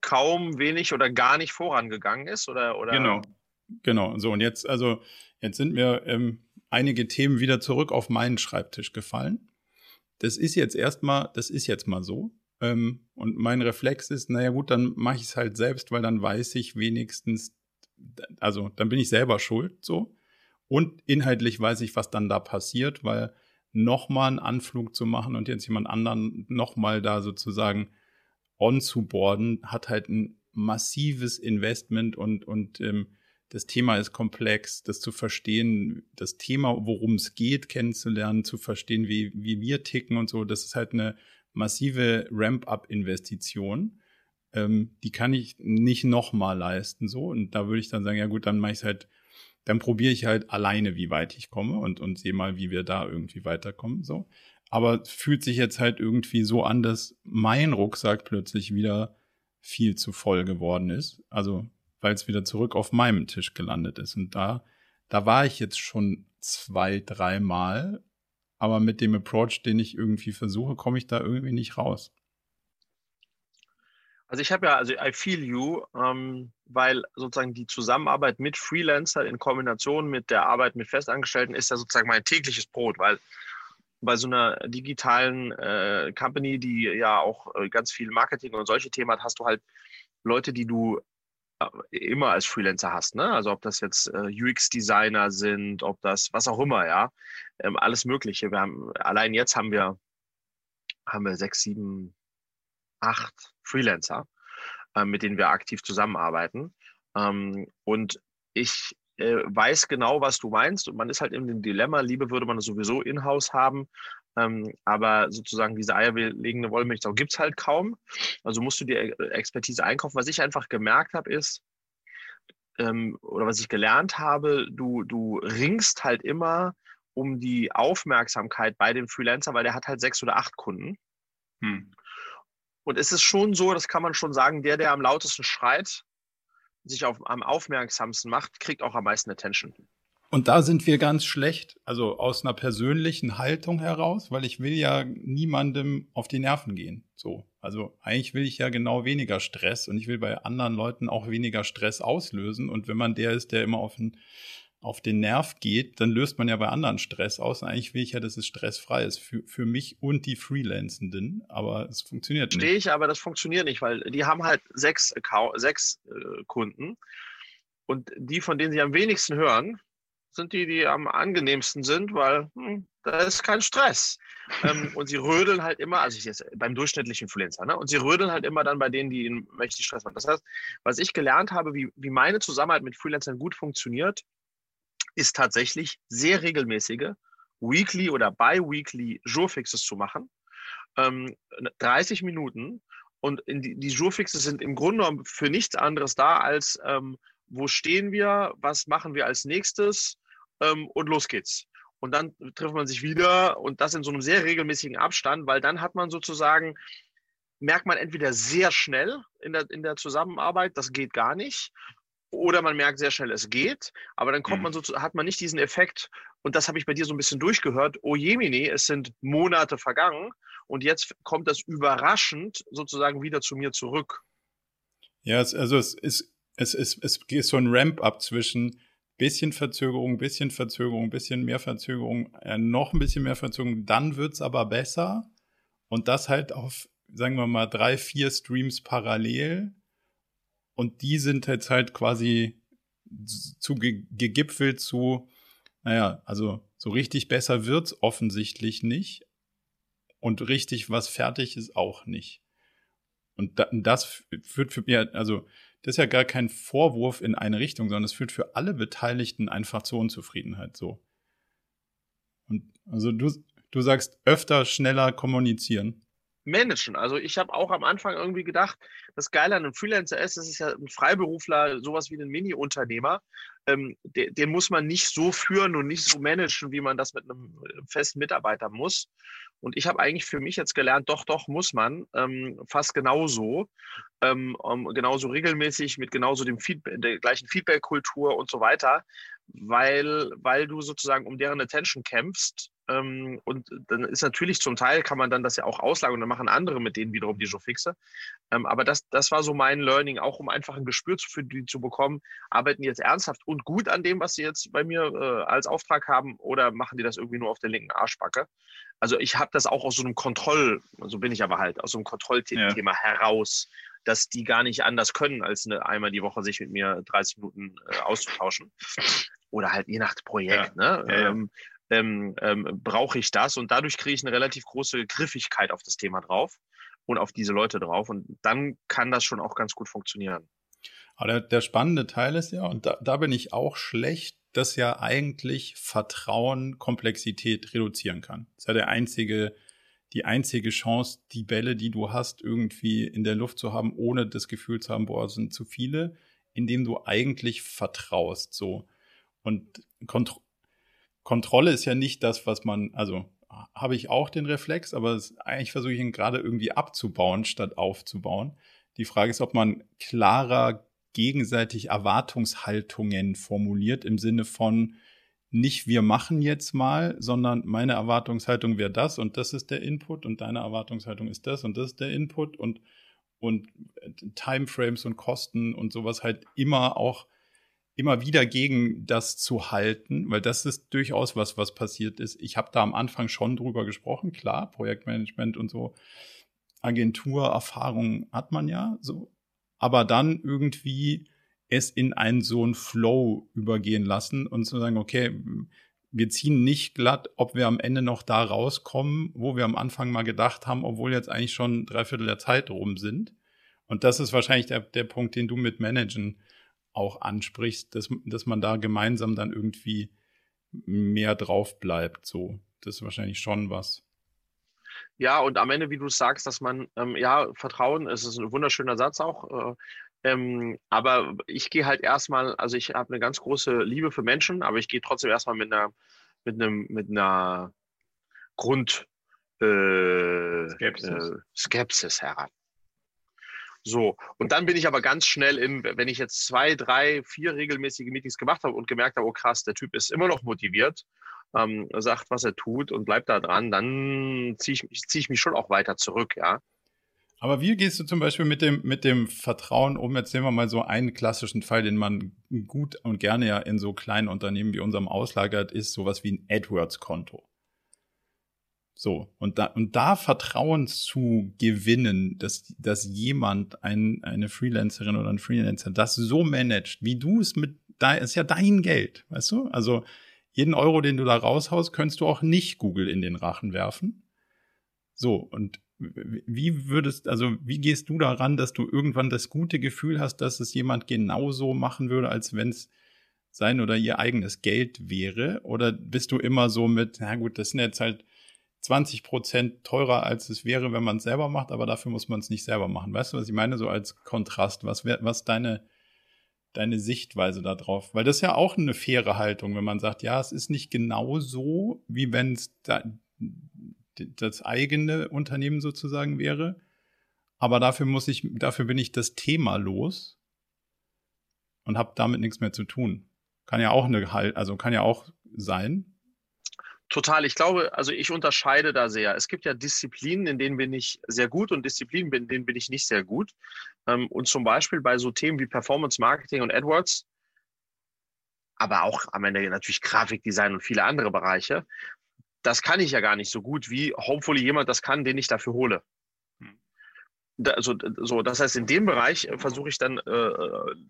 kaum wenig oder gar nicht vorangegangen ist, oder? oder? Genau. Genau. So, und jetzt, also, jetzt sind mir ähm, einige Themen wieder zurück auf meinen Schreibtisch gefallen. Das ist jetzt erstmal, das ist jetzt mal so. Ähm, und mein Reflex ist, naja gut, dann mache ich es halt selbst, weil dann weiß ich wenigstens, also dann bin ich selber schuld, so. Und inhaltlich weiß ich, was dann da passiert, weil nochmal einen Anflug zu machen und jetzt jemand anderen nochmal da sozusagen on zu boarden, hat halt ein massives Investment und, und ähm, das Thema ist komplex, das zu verstehen, das Thema, worum es geht, kennenzulernen, zu verstehen, wie, wie wir ticken und so, das ist halt eine massive Ramp-up-Investition. Ähm, die kann ich nicht nochmal leisten, so. Und da würde ich dann sagen, ja gut, dann mache ich es halt, dann probiere ich halt alleine, wie weit ich komme und, und sehe mal, wie wir da irgendwie weiterkommen, so. Aber fühlt sich jetzt halt irgendwie so an, dass mein Rucksack plötzlich wieder viel zu voll geworden ist. Also weil es wieder zurück auf meinem Tisch gelandet ist. Und da, da war ich jetzt schon zwei, dreimal, aber mit dem Approach, den ich irgendwie versuche, komme ich da irgendwie nicht raus. Also ich habe ja, also I feel you, ähm, weil sozusagen die Zusammenarbeit mit Freelancer in Kombination mit der Arbeit mit Festangestellten ist ja sozusagen mein tägliches Brot, weil bei so einer digitalen äh, Company, die ja auch äh, ganz viel Marketing und solche Themen hat, hast du halt Leute, die du immer als Freelancer hast, ne? Also ob das jetzt äh, UX-Designer sind, ob das was auch immer, ja, ähm, alles Mögliche. Wir haben allein jetzt haben wir haben wir sechs, sieben, acht Freelancer, äh, mit denen wir aktiv zusammenarbeiten. Ähm, und ich äh, weiß genau, was du meinst. Und man ist halt in dem Dilemma, Liebe würde man sowieso in-house haben, ähm, aber sozusagen diese eierlegende Wollmilchsau gibt es halt kaum. Also musst du dir Expertise einkaufen. Was ich einfach gemerkt habe, ist, ähm, oder was ich gelernt habe, du, du ringst halt immer um die Aufmerksamkeit bei dem Freelancer, weil der hat halt sechs oder acht Kunden. Hm. Und es ist schon so, das kann man schon sagen, der, der am lautesten schreit, sich auf, am aufmerksamsten macht, kriegt auch am meisten Attention. Und da sind wir ganz schlecht, also aus einer persönlichen Haltung heraus, weil ich will ja niemandem auf die Nerven gehen. So. Also eigentlich will ich ja genau weniger Stress und ich will bei anderen Leuten auch weniger Stress auslösen. Und wenn man der ist, der immer auf den, auf den Nerv geht, dann löst man ja bei anderen Stress aus. Und eigentlich will ich ja, dass es stressfrei ist für, für mich und die Freelancenden. Aber es funktioniert nicht. Stehe ich, aber das funktioniert nicht, weil die haben halt sechs, sechs äh, Kunden. Und die, von denen sie am wenigsten hören, sind die, die am angenehmsten sind, weil hm, da ist kein Stress. ähm, *laughs* und sie rödeln halt immer, also ich jetzt beim durchschnittlichen Influencer, ne? und sie rödeln halt immer dann bei denen, die ihnen mächtig Stress machen. Das heißt, was ich gelernt habe, wie, wie meine Zusammenarbeit mit Freelancern gut funktioniert, ist tatsächlich sehr regelmäßige Weekly oder Bi-Weekly Jourfixes zu machen. Ähm, 30 Minuten. Und die, die Jourfixes sind im Grunde genommen für nichts anderes da, als ähm, wo stehen wir, was machen wir als nächstes, ähm, und los geht's. Und dann trifft man sich wieder und das in so einem sehr regelmäßigen Abstand, weil dann hat man sozusagen, merkt man entweder sehr schnell in der, in der Zusammenarbeit, das geht gar nicht, oder man merkt sehr schnell, es geht, aber dann kommt mhm. man so, hat man nicht diesen Effekt, und das habe ich bei dir so ein bisschen durchgehört, oh jemine, es sind Monate vergangen und jetzt kommt das überraschend sozusagen wieder zu mir zurück. Ja, also es ist, es ist, es ist so ein Ramp-up zwischen bisschen Verzögerung, bisschen Verzögerung, bisschen mehr Verzögerung, äh, noch ein bisschen mehr Verzögerung, dann wird es aber besser. Und das halt auf, sagen wir mal, drei, vier Streams parallel. Und die sind jetzt halt quasi zu ge gegipfelt zu, naja, also so richtig besser wird's offensichtlich nicht. Und richtig was fertig ist auch nicht. Und das führt für mich, also das ist ja gar kein Vorwurf in eine Richtung, sondern es führt für alle Beteiligten einfach zur Unzufriedenheit so. Und also du, du sagst öfter, schneller kommunizieren. Managen. Also ich habe auch am Anfang irgendwie gedacht, das Geile an einem Freelancer ist, das ist ja ein Freiberufler, sowas wie ein Mini-Unternehmer. Ähm, den, den, muss man nicht so führen und nicht so managen, wie man das mit einem festen Mitarbeiter muss. Und ich habe eigentlich für mich jetzt gelernt, doch, doch, muss man, ähm, fast genauso, ähm, genauso regelmäßig mit genauso dem Feedback, der gleichen Feedback-Kultur und so weiter, weil, weil du sozusagen um deren Attention kämpfst ähm, und dann ist natürlich zum Teil, kann man dann das ja auch auslagern und dann machen andere mit denen wiederum die Showfixe. Ähm, aber das, das war so mein Learning, auch um einfach ein Gespür für die zu bekommen, arbeiten die jetzt ernsthaft und gut an dem, was sie jetzt bei mir äh, als Auftrag haben oder machen die das irgendwie nur auf der linken Arschbacke? Also ich habe das auch aus so einem Kontroll, so bin ich aber halt, aus so einem Kontrollthema ja. heraus, dass die gar nicht anders können, als eine, einmal die Woche sich mit mir 30 Minuten äh, auszutauschen. Oder halt je nach Projekt. Ja. Ne? Ja, ähm, ähm, ähm, brauche ich das und dadurch kriege ich eine relativ große Griffigkeit auf das Thema drauf und auf diese Leute drauf und dann kann das schon auch ganz gut funktionieren. Aber der, der spannende Teil ist ja, und da, da bin ich auch schlecht, dass ja eigentlich Vertrauen Komplexität reduzieren kann. Das ist ja der einzige, die einzige Chance, die Bälle, die du hast, irgendwie in der Luft zu haben, ohne das Gefühl zu haben, boah, sind zu viele, indem du eigentlich vertraust, so. Und Kont Kontrolle ist ja nicht das, was man, also habe ich auch den Reflex, aber es, eigentlich versuche ich ihn gerade irgendwie abzubauen, statt aufzubauen. Die Frage ist, ob man klarer gegenseitig Erwartungshaltungen formuliert im Sinne von nicht wir machen jetzt mal, sondern meine Erwartungshaltung wäre das und das ist der Input und deine Erwartungshaltung ist das und das ist der Input und und Timeframes und Kosten und sowas halt immer auch immer wieder gegen das zu halten, weil das ist durchaus was, was passiert ist. Ich habe da am Anfang schon drüber gesprochen, klar, Projektmanagement und so, Agenturerfahrung hat man ja so, aber dann irgendwie es in einen so einen Flow übergehen lassen und zu sagen, okay, wir ziehen nicht glatt, ob wir am Ende noch da rauskommen, wo wir am Anfang mal gedacht haben, obwohl jetzt eigentlich schon drei Viertel der Zeit rum sind. Und das ist wahrscheinlich der, der Punkt, den du mit Managen auch ansprichst, dass, dass man da gemeinsam dann irgendwie mehr drauf bleibt. So, das ist wahrscheinlich schon was. Ja, und am Ende, wie du sagst, dass man, ähm, ja, Vertrauen, es ist ein wunderschöner Satz auch, äh, ähm, aber ich gehe halt erstmal, also ich habe eine ganz große Liebe für Menschen, aber ich gehe trotzdem erstmal mit einer, mit einem, mit einer Grund äh, Skepsis. Äh, Skepsis heran. So, und dann bin ich aber ganz schnell im, wenn ich jetzt zwei, drei, vier regelmäßige Meetings gemacht habe und gemerkt habe, oh krass, der Typ ist immer noch motiviert, ähm, sagt, was er tut und bleibt da dran, dann ziehe ich, zieh ich mich schon auch weiter zurück, ja. Aber wie gehst du zum Beispiel mit dem, mit dem Vertrauen um? Erzählen wir mal so einen klassischen Fall, den man gut und gerne ja in so kleinen Unternehmen wie unserem auslagert, ist sowas wie ein AdWords-Konto. So, und da, und da Vertrauen zu gewinnen, dass, dass jemand, ein, eine Freelancerin oder ein Freelancer das so managt, wie du es mit, da ist ja dein Geld, weißt du? Also jeden Euro, den du da raushaust, könntest du auch nicht Google in den Rachen werfen. So, und wie würdest, also wie gehst du daran, dass du irgendwann das gute Gefühl hast, dass es jemand genauso machen würde, als wenn es sein oder ihr eigenes Geld wäre? Oder bist du immer so mit, na gut, das sind jetzt halt 20 Prozent teurer, als es wäre, wenn man es selber macht, aber dafür muss man es nicht selber machen. Weißt du, was ich meine? So als Kontrast. Was wäre, was deine, deine Sichtweise darauf? Weil das ist ja auch eine faire Haltung, wenn man sagt, ja, es ist nicht genau so, wie wenn es da, das eigene Unternehmen sozusagen wäre. Aber dafür muss ich, dafür bin ich das Thema los und habe damit nichts mehr zu tun. Kann ja auch eine, also kann ja auch sein. Total. Ich glaube, also ich unterscheide da sehr. Es gibt ja Disziplinen, in denen bin ich sehr gut und Disziplinen, in denen bin ich nicht sehr gut. Ähm, und zum Beispiel bei so Themen wie Performance Marketing und AdWords, aber auch am Ende natürlich Grafikdesign und viele andere Bereiche, das kann ich ja gar nicht so gut, wie hopefully jemand das kann, den ich dafür hole also, so, das heißt, in dem Bereich äh, versuche ich dann, äh,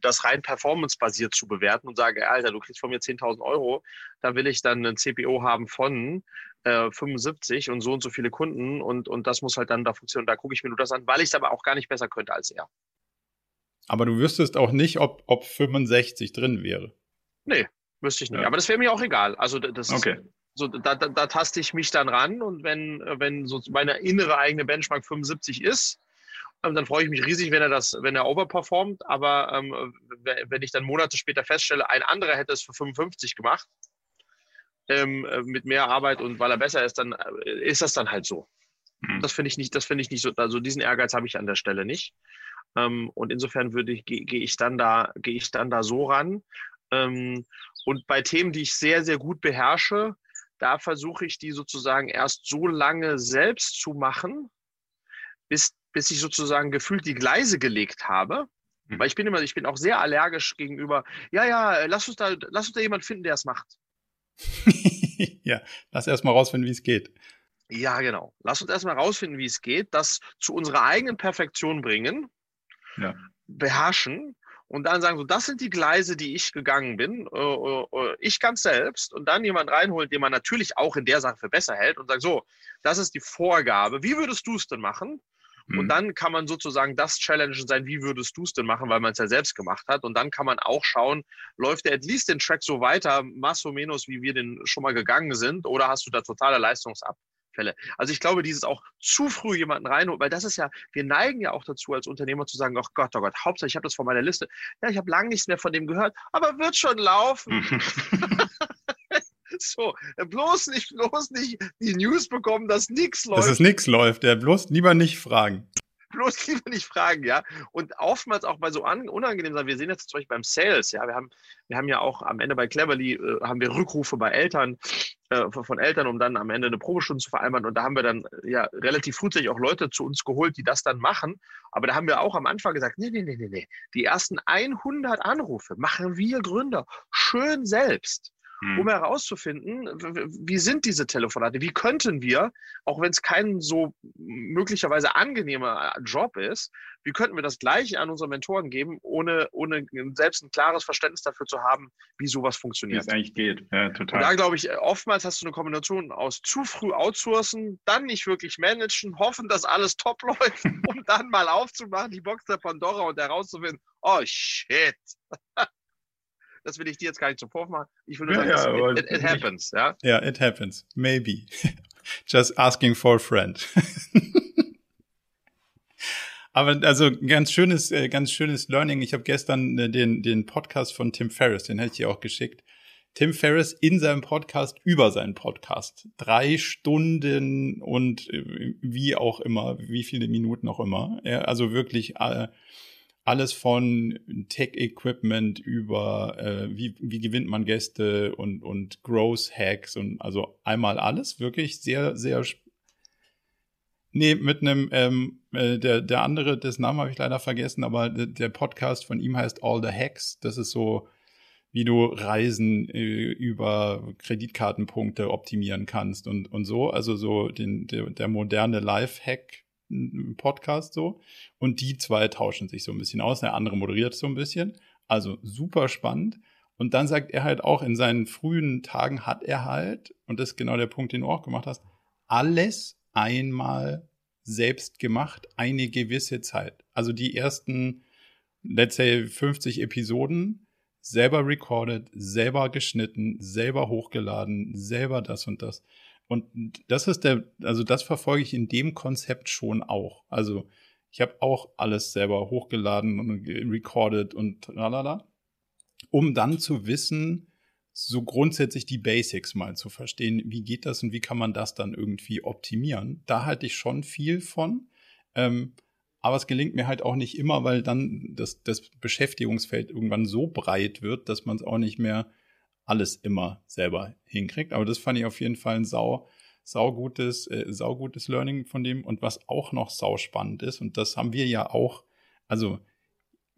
das rein performance-basiert zu bewerten und sage, Alter, du kriegst von mir 10.000 Euro, da will ich dann ein CPO haben von äh, 75 und so und so viele Kunden und, und das muss halt dann da funktionieren. Da gucke ich mir nur das an, weil ich es aber auch gar nicht besser könnte als er. Aber du wüsstest auch nicht, ob, ob 65 drin wäre. Nee, wüsste ich nicht. Ja. Aber das wäre mir auch egal. Also das okay. So, da, da, da taste ich mich dann ran und wenn, wenn so meine innere eigene Benchmark 75 ist, dann freue ich mich riesig, wenn er das, wenn er overperformt. Aber ähm, wenn ich dann Monate später feststelle, ein anderer hätte es für 55 gemacht, ähm, äh, mit mehr Arbeit und weil er besser ist, dann äh, ist das dann halt so. Mhm. Das finde ich nicht, das finde ich nicht so, also diesen Ehrgeiz habe ich an der Stelle nicht. Ähm, und insofern würde ich, gehe geh ich dann da, gehe ich dann da so ran. Ähm, und bei Themen, die ich sehr, sehr gut beherrsche, da versuche ich die sozusagen erst so lange selbst zu machen, bis, bis ich sozusagen gefühlt die Gleise gelegt habe. Mhm. Weil ich bin immer, ich bin auch sehr allergisch gegenüber, ja, ja, lass uns da, lass uns da jemand finden, der es macht. *laughs* ja, lass erst mal rausfinden, wie es geht. Ja, genau. Lass uns erstmal rausfinden, wie es geht, das zu unserer eigenen Perfektion bringen, ja. beherrschen und dann sagen so, das sind die Gleise, die ich gegangen bin, äh, äh, äh, ich ganz selbst und dann jemand reinholen, den man natürlich auch in der Sache für besser hält und sagt so, das ist die Vorgabe. Wie würdest du es denn machen? Mhm. Und dann kann man sozusagen das Challengen sein, wie würdest du es denn machen, weil man es ja selbst gemacht hat. Und dann kann man auch schauen, läuft der at least den Track so weiter, masso menos, wie wir den schon mal gegangen sind, oder hast du da totale Leistungsab? Fälle. Also ich glaube, dieses auch zu früh jemanden reinholen, weil das ist ja, wir neigen ja auch dazu als Unternehmer zu sagen, oh Gott, oh Gott, Hauptsache ich habe das vor meiner Liste. Ja, ich habe lange nichts mehr von dem gehört, aber wird schon laufen. *laughs* *laughs* *laughs* so, bloß nicht, bloß nicht die News bekommen, dass nichts läuft. Dass es nichts läuft, ja, bloß lieber nicht fragen bloß *laughs* lieber nicht fragen, ja. Und oftmals auch bei so unangenehmen Sachen, wir sehen jetzt zum Beispiel beim Sales, ja, wir haben, wir haben ja auch am Ende bei Cleverly, äh, haben wir Rückrufe bei Eltern, äh, von Eltern, um dann am Ende eine Probestunde zu vereinbaren. Und da haben wir dann ja relativ frühzeitig auch Leute zu uns geholt, die das dann machen. Aber da haben wir auch am Anfang gesagt, nee, nee, nee, nee, nee. Die ersten 100 Anrufe machen wir Gründer schön selbst hm. um herauszufinden, wie sind diese Telefonate, wie könnten wir, auch wenn es kein so möglicherweise angenehmer Job ist, wie könnten wir das Gleiche an unsere Mentoren geben, ohne, ohne selbst ein klares Verständnis dafür zu haben, wie sowas funktioniert. Wie es eigentlich geht, ja, total. Und da glaube ich, oftmals hast du eine Kombination aus zu früh outsourcen, dann nicht wirklich managen, hoffen, dass alles top *laughs* läuft, um dann mal aufzumachen, die Box der Pandora und herauszufinden, oh shit. *laughs* Das will ich dir jetzt gar nicht zum Vorwurf machen. Ich will nur ja, sagen, ja, it, it, happens, ja? Ja, it happens. Maybe. *laughs* Just asking for a friend. *laughs* Aber also ganz schönes, äh, ganz schönes Learning. Ich habe gestern äh, den, den Podcast von Tim Ferriss, den hätte ich dir auch geschickt. Tim Ferriss in seinem Podcast über seinen Podcast. Drei Stunden und äh, wie auch immer, wie viele Minuten auch immer. also wirklich alles von Tech-Equipment über äh, wie, wie gewinnt man Gäste und, und Growth-Hacks und also einmal alles, wirklich sehr, sehr Nee, mit einem, ähm, äh, der, der andere, das Namen habe ich leider vergessen, aber der, der Podcast von ihm heißt All the Hacks. Das ist so, wie du Reisen äh, über Kreditkartenpunkte optimieren kannst und, und so. Also so den, der, der moderne Life-Hack Podcast so. Und die zwei tauschen sich so ein bisschen aus. Der andere moderiert so ein bisschen. Also super spannend. Und dann sagt er halt auch, in seinen frühen Tagen hat er halt, und das ist genau der Punkt, den du auch gemacht hast, alles einmal selbst gemacht, eine gewisse Zeit. Also die ersten, let's say, 50 Episoden selber recorded, selber geschnitten, selber hochgeladen, selber das und das. Und das ist der, also das verfolge ich in dem Konzept schon auch. Also ich habe auch alles selber hochgeladen und recorded und tralala, um dann zu wissen, so grundsätzlich die Basics mal zu verstehen, wie geht das und wie kann man das dann irgendwie optimieren. Da halte ich schon viel von. Ähm, aber es gelingt mir halt auch nicht immer, weil dann das, das Beschäftigungsfeld irgendwann so breit wird, dass man es auch nicht mehr alles immer selber hinkriegt. Aber das fand ich auf jeden Fall ein sau, saugutes, äh, saugutes Learning von dem. Und was auch noch sau spannend ist, und das haben wir ja auch, also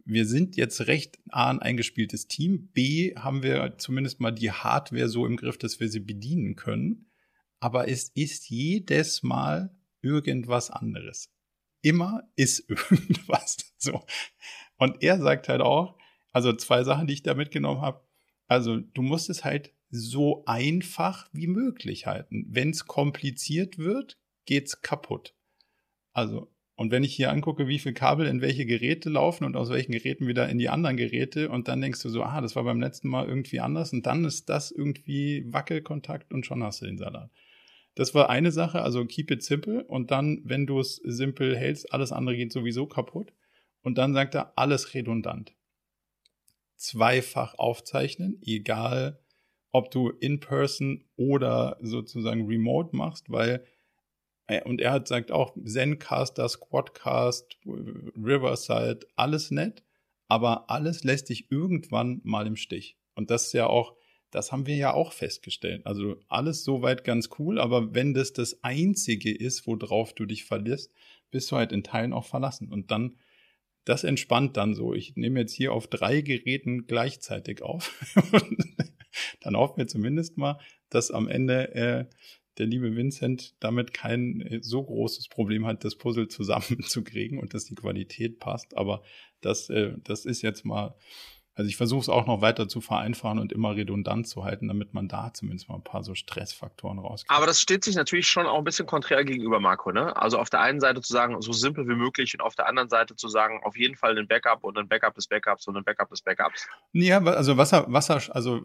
wir sind jetzt recht A, ein eingespieltes Team. B, haben wir zumindest mal die Hardware so im Griff, dass wir sie bedienen können. Aber es ist jedes Mal irgendwas anderes. Immer ist *laughs* irgendwas so. Und er sagt halt auch, also zwei Sachen, die ich da mitgenommen habe. Also du musst es halt so einfach wie möglich halten. Wenn es kompliziert wird, geht's kaputt. Also Und wenn ich hier angucke, wie viel Kabel in welche Geräte laufen und aus welchen Geräten wieder in die anderen Geräte und dann denkst du so, ah, das war beim letzten Mal irgendwie anders und dann ist das irgendwie Wackelkontakt und schon hast du den Salat. Das war eine Sache, also keep it simple und dann, wenn du es simpel hältst, alles andere geht sowieso kaputt. Und dann sagt er, alles redundant. Zweifach aufzeichnen, egal ob du in person oder sozusagen remote machst, weil äh, und er hat sagt auch Zencaster, Squadcast, Riverside, alles nett, aber alles lässt dich irgendwann mal im Stich. Und das ist ja auch, das haben wir ja auch festgestellt. Also alles soweit ganz cool, aber wenn das das einzige ist, worauf du dich verlässt, bist du halt in Teilen auch verlassen. Und dann, das entspannt dann so. Ich nehme jetzt hier auf drei Geräten gleichzeitig auf. *laughs* dann hoffen wir zumindest mal, dass am Ende äh, der liebe Vincent damit kein äh, so großes Problem hat, das Puzzle *laughs* zusammenzukriegen und dass die Qualität passt. Aber das, äh, das ist jetzt mal, also ich versuche es auch noch weiter zu vereinfachen und immer redundant zu halten, damit man da zumindest mal ein paar so Stressfaktoren rauskriegt. Aber das steht sich natürlich schon auch ein bisschen konträr gegenüber, Marco. Ne? Also auf der einen Seite zu sagen, so simpel wie möglich und auf der anderen Seite zu sagen, auf jeden Fall ein Backup und ein Backup des Backups und ein Backup des Backups. Ja, also Wasser, Wasser, also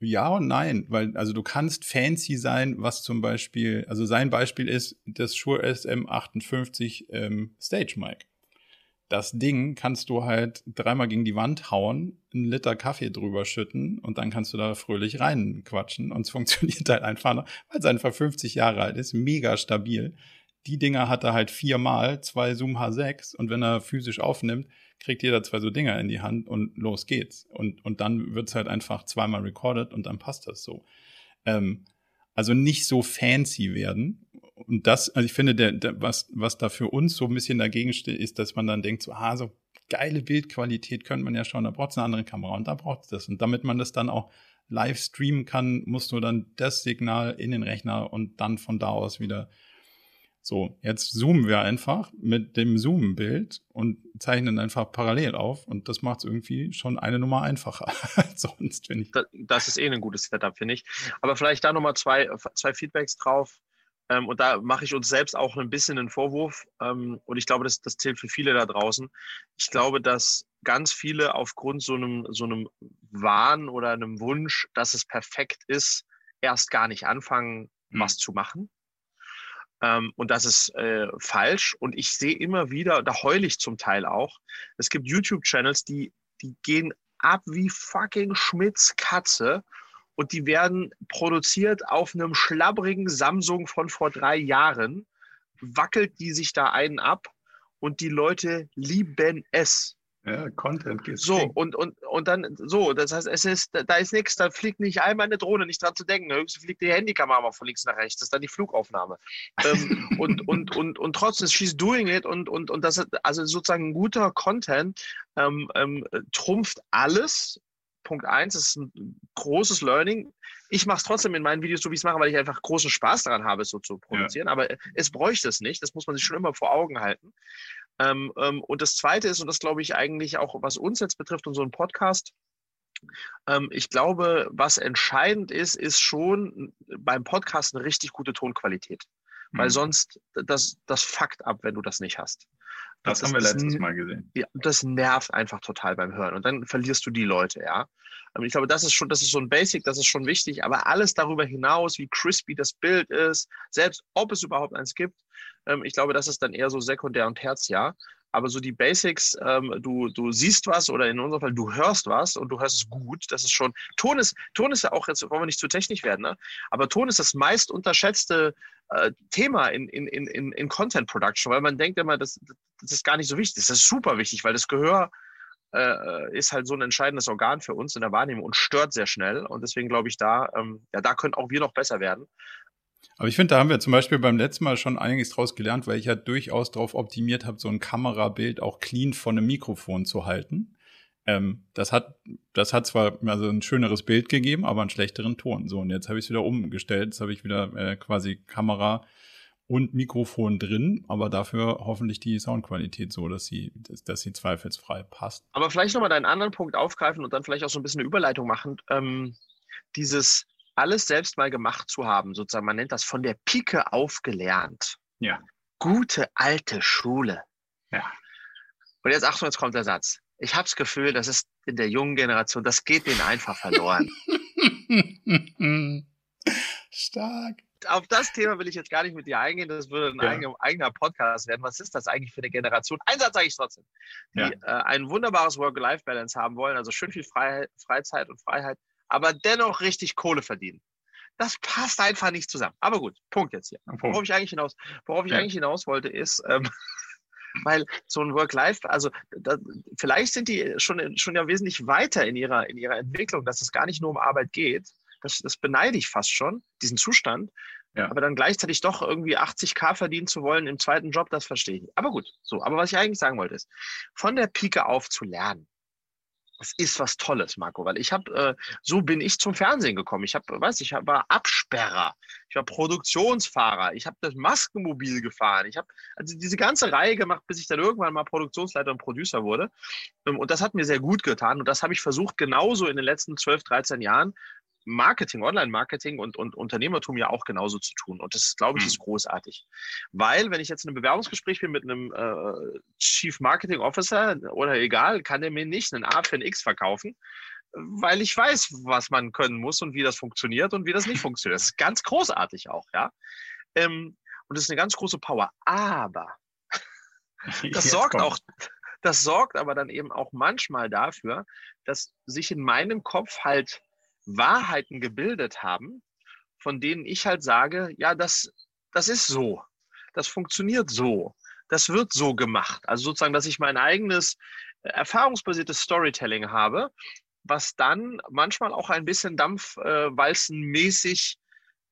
ja und nein, weil also du kannst fancy sein, was zum Beispiel, also sein Beispiel ist das Shure SM58 ähm, Stage Mic. Das Ding kannst du halt dreimal gegen die Wand hauen, einen Liter Kaffee drüber schütten und dann kannst du da fröhlich reinquatschen und es *laughs* funktioniert halt einfach, weil es einfach 50 Jahre alt ist, mega stabil. Die Dinger hat er halt viermal, zwei Zoom H6 und wenn er physisch aufnimmt, kriegt jeder zwei so Dinger in die Hand und los geht's. Und, und dann wird's halt einfach zweimal recorded und dann passt das so. Ähm, also nicht so fancy werden. Und das, also ich finde, der, der, was, was da für uns so ein bisschen dagegen steht, ist, dass man dann denkt, so, ah, so geile Bildqualität könnte man ja schon, da braucht es eine andere Kamera und da braucht es das. Und damit man das dann auch live streamen kann, musst du dann das Signal in den Rechner und dann von da aus wieder so, jetzt zoomen wir einfach mit dem Zoom-Bild und zeichnen einfach parallel auf und das macht es irgendwie schon eine Nummer einfacher *laughs* als sonst, finde ich. Das, das, ist eh ein gutes Setup, finde ich. Aber vielleicht da nochmal zwei, zwei Feedbacks drauf. Ähm, und da mache ich uns selbst auch ein bisschen einen Vorwurf. Ähm, und ich glaube, das, das zählt für viele da draußen. Ich glaube, dass ganz viele aufgrund so einem, so einem Wahn oder einem Wunsch, dass es perfekt ist, erst gar nicht anfangen, hm. was zu machen ähm, und das ist äh, falsch. Und ich sehe immer wieder, da heule ich zum Teil auch, es gibt YouTube-Channels, die, die gehen ab wie fucking Schmidts Katze und die werden produziert auf einem schlabbrigen Samsung von vor drei Jahren, wackelt die sich da einen ab und die Leute lieben es. Ja, Content geht. So, und, und, und dann, so, das heißt, es ist, da ist nichts, da fliegt nicht einmal eine Drohne, nicht dran zu denken. Höchstens fliegt die Handykamera mal von links nach rechts, das ist dann die Flugaufnahme. ähm, *laughs* und, und, und, und trotzdem, she's doing it und, und, und das, also sozusagen ein guter Content ähm, ähm, trumpft alles. Punkt eins, das ist ein großes Learning. Ich mache es trotzdem in meinen Videos so, wie ich es mache, weil ich einfach großen Spaß daran habe, es so zu produzieren. Ja. Aber es bräuchte es nicht. Das muss man sich schon immer vor Augen halten. Ähm, ähm, und das Zweite ist, und das glaube ich eigentlich auch, was uns jetzt betrifft, unseren Podcast, ähm, ich glaube, was entscheidend ist, ist schon beim Podcast eine richtig gute Tonqualität. Mhm. Weil sonst, das, das fuckt ab, wenn du das nicht hast. Das, das haben wir letztes Mal gesehen. Ja, das nervt einfach total beim Hören. Und dann verlierst du die Leute, ja. Ich glaube, das ist schon, das ist so ein Basic, das ist schon wichtig. Aber alles darüber hinaus, wie crispy das Bild ist, selbst ob es überhaupt eins gibt, ähm, ich glaube, das ist dann eher so sekundär und tertiär. Aber so die Basics, ähm, du, du siehst was oder in unserem Fall, du hörst was und du hörst es gut. Das ist schon, Ton ist, Ton ist ja auch, jetzt wollen wir nicht zu technisch werden, ne? aber Ton ist das meist unterschätzte äh, Thema in, in, in, in Content Production, weil man denkt immer, das, das ist gar nicht so wichtig. Das ist super wichtig, weil das Gehör äh, ist halt so ein entscheidendes Organ für uns in der Wahrnehmung und stört sehr schnell. Und deswegen glaube ich, da, ähm, ja, da können auch wir noch besser werden. Aber ich finde, da haben wir zum Beispiel beim letzten Mal schon einiges draus gelernt, weil ich ja durchaus darauf optimiert habe, so ein Kamerabild auch clean von einem Mikrofon zu halten. Ähm, das hat, das hat zwar also ein schöneres Bild gegeben, aber einen schlechteren Ton. So, und jetzt habe ich es wieder umgestellt. Jetzt habe ich wieder äh, quasi Kamera und Mikrofon drin, aber dafür hoffentlich die Soundqualität so, dass sie, dass, dass sie zweifelsfrei passt. Aber vielleicht nochmal deinen anderen Punkt aufgreifen und dann vielleicht auch so ein bisschen eine Überleitung machen. Ähm, dieses alles selbst mal gemacht zu haben, sozusagen, man nennt das von der Pike auf gelernt. Ja. gute alte Schule. Ja. Und jetzt Achtung, jetzt kommt der Satz. Ich habe das Gefühl, das ist in der jungen Generation, das geht denen einfach verloren. *laughs* Stark. Auf das Thema will ich jetzt gar nicht mit dir eingehen. Das würde ein Ja. eigener, eigener Podcast werden. Was ist das eigentlich für eine Generation? Ein Satz sage ich trotzdem. Die Ja. äh, ein wunderbares Work-Life-Balance haben wollen, also schön viel Freiheit, Freizeit und Freiheit, aber dennoch richtig Kohle verdienen. Das passt einfach nicht zusammen. Aber gut, Punkt jetzt hier. Punkt. Worauf ich eigentlich hinaus, worauf ich Ja. eigentlich hinaus wollte, ist, ähm, *laughs* weil so ein Work-Life, also da, vielleicht sind die schon, schon ja wesentlich weiter in ihrer, in ihrer Entwicklung, dass es gar nicht nur um Arbeit geht. Das, das beneide ich fast schon, diesen Zustand. Ja. Aber dann gleichzeitig doch irgendwie 80k verdienen zu wollen im zweiten Job, das verstehe ich. nicht. Aber gut, so. Aber was ich eigentlich sagen wollte, ist, von der Pike auf zu lernen. Das ist was Tolles, Marco, weil ich habe, äh, so bin ich zum Fernsehen gekommen. Ich habe, weiß ich, hab- war Absperrer, ich war Produktionsfahrer, ich habe das Maskenmobil gefahren, ich habe also diese ganze Reihe gemacht, bis ich dann irgendwann mal Produktionsleiter und Producer wurde. Ähm, Und das hat mir sehr gut getan. Und das habe ich versucht, genauso in den letzten 12, 13 Jahren Marketing, Online-Marketing und, und Unternehmertum ja auch genauso zu tun. Und das, ist, glaube ich, Hm. ist großartig. Weil, wenn ich jetzt in einem Bewerbungsgespräch bin mit einem äh, Chief Marketing Officer oder egal, kann der mir nicht einen A für ein X verkaufen, weil ich weiß, was man können muss und wie das funktioniert und wie das nicht *laughs* funktioniert. Das ist ganz großartig auch, ja. Ähm, und das ist eine ganz große Power. Aber *laughs* das Jetzt sorgt kommt. auch, das sorgt aber dann eben auch manchmal dafür, dass sich in meinem Kopf halt Wahrheiten gebildet haben, von denen ich halt sage, ja, das, das ist so. Das funktioniert so. Das wird so gemacht. Also sozusagen, dass ich mein eigenes äh, erfahrungsbasiertes Storytelling habe, was dann manchmal auch ein bisschen dampfwalzenmäßig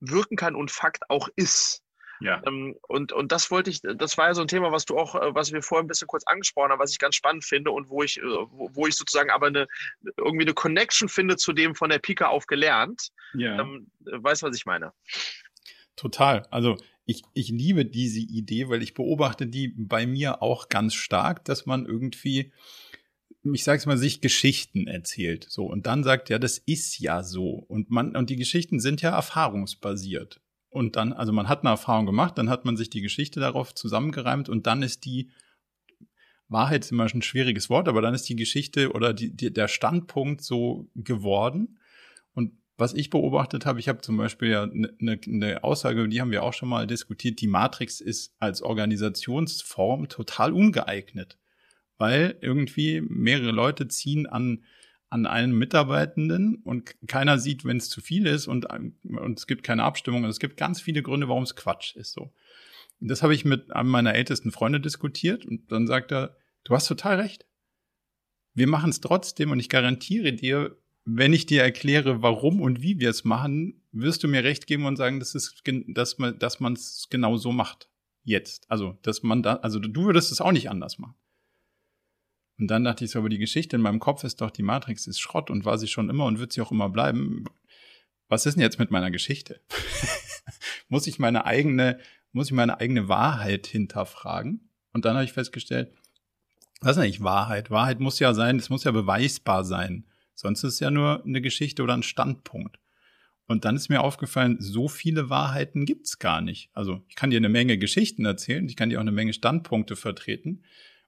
wirken kann und Fakt auch ist. Ja. Ähm, und, und das wollte ich, das war ja so ein Thema, was du auch, äh, was wir vorhin ein bisschen kurz angesprochen haben, was ich ganz spannend finde und wo ich, äh, wo, wo ich sozusagen aber eine, irgendwie eine Connection finde zu dem von der Pika auf gelernt. ja. Ähm, weißt du, was ich meine? Total. Also ich, ich liebe diese Idee, weil ich beobachte die bei mir auch ganz stark, dass man irgendwie, ich sag's mal, sich Geschichten erzählt. So, und dann sagt, ja, das ist ja so. Und man, und die Geschichten sind ja erfahrungsbasiert. Und dann, also man hat eine Erfahrung gemacht, dann hat man sich die Geschichte darauf zusammengereimt und dann ist die Wahrheit ist immer ein schwieriges Wort, aber dann ist die Geschichte oder die, die, der Standpunkt so geworden. Und was ich beobachtet habe, ich habe zum Beispiel ja eine ne, ne Aussage, die haben wir auch schon mal diskutiert, die Matrix ist als Organisationsform total ungeeignet, weil irgendwie mehrere Leute ziehen an an einem Mitarbeitenden und keiner sieht, wenn es zu viel ist und, und es gibt keine Abstimmung und es gibt ganz viele Gründe, warum es Quatsch ist so. Und das habe ich mit einem meiner ältesten Freunde diskutiert und dann sagt er, du hast total recht. Wir machen es trotzdem und ich garantiere dir, wenn ich dir erkläre, warum und wie wir es machen, wirst du mir recht geben und sagen, das ist, dass man, dass man es genau so macht. Jetzt. Also, dass man da, also du würdest es auch nicht anders machen. Und dann dachte ich so, aber die Geschichte in meinem Kopf ist doch, die Matrix ist Schrott und war sie schon immer und wird sie auch immer bleiben. Was ist denn jetzt mit meiner Geschichte? *laughs* muss ich meine eigene, muss ich meine eigene Wahrheit hinterfragen? Und dann habe ich festgestellt, was ist eigentlich Wahrheit? Wahrheit muss ja sein, es muss ja beweisbar sein. Sonst ist es ja nur eine Geschichte oder ein Standpunkt. Und dann ist mir aufgefallen, so viele Wahrheiten gibt's gar nicht. Also ich kann dir eine Menge Geschichten erzählen, ich kann dir auch eine Menge Standpunkte vertreten.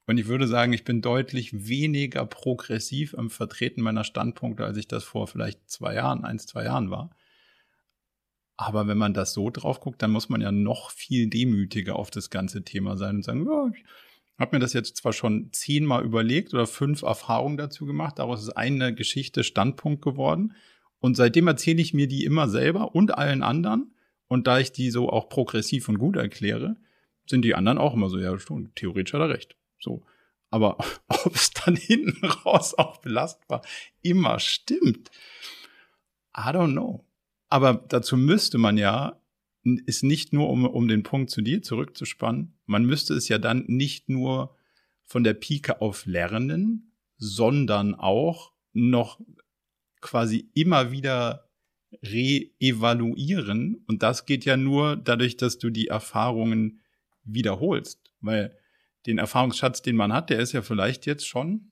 Und ich würde sagen, ich bin deutlich weniger progressiv im Vertreten meiner Standpunkte, als ich das vor vielleicht zwei Jahren, eins, zwei Jahren war. Aber wenn man das so drauf guckt, dann muss man ja noch viel demütiger auf das ganze Thema sein und sagen, ja, ich habe mir das jetzt zwar schon zehnmal überlegt oder fünf Erfahrungen dazu gemacht, daraus ist eine Geschichte Standpunkt geworden. Und seitdem erzähle ich mir die immer selber und allen anderen. Und da ich die so auch progressiv und gut erkläre, sind die anderen auch immer so, ja, schon, theoretisch hat er recht. So. Aber *laughs* ob es dann *laughs* hinten raus auch belastbar immer stimmt, I don't know. Aber dazu müsste man ja, ist nicht nur, um, um den Punkt zu dir zurückzuspannen, man müsste es ja dann nicht nur von der Pike auf lernen, sondern auch noch quasi immer wieder re-evaluieren. Und das geht ja nur dadurch, dass du die Erfahrungen wiederholst. Weil den Erfahrungsschatz, den man hat, der ist ja vielleicht jetzt schon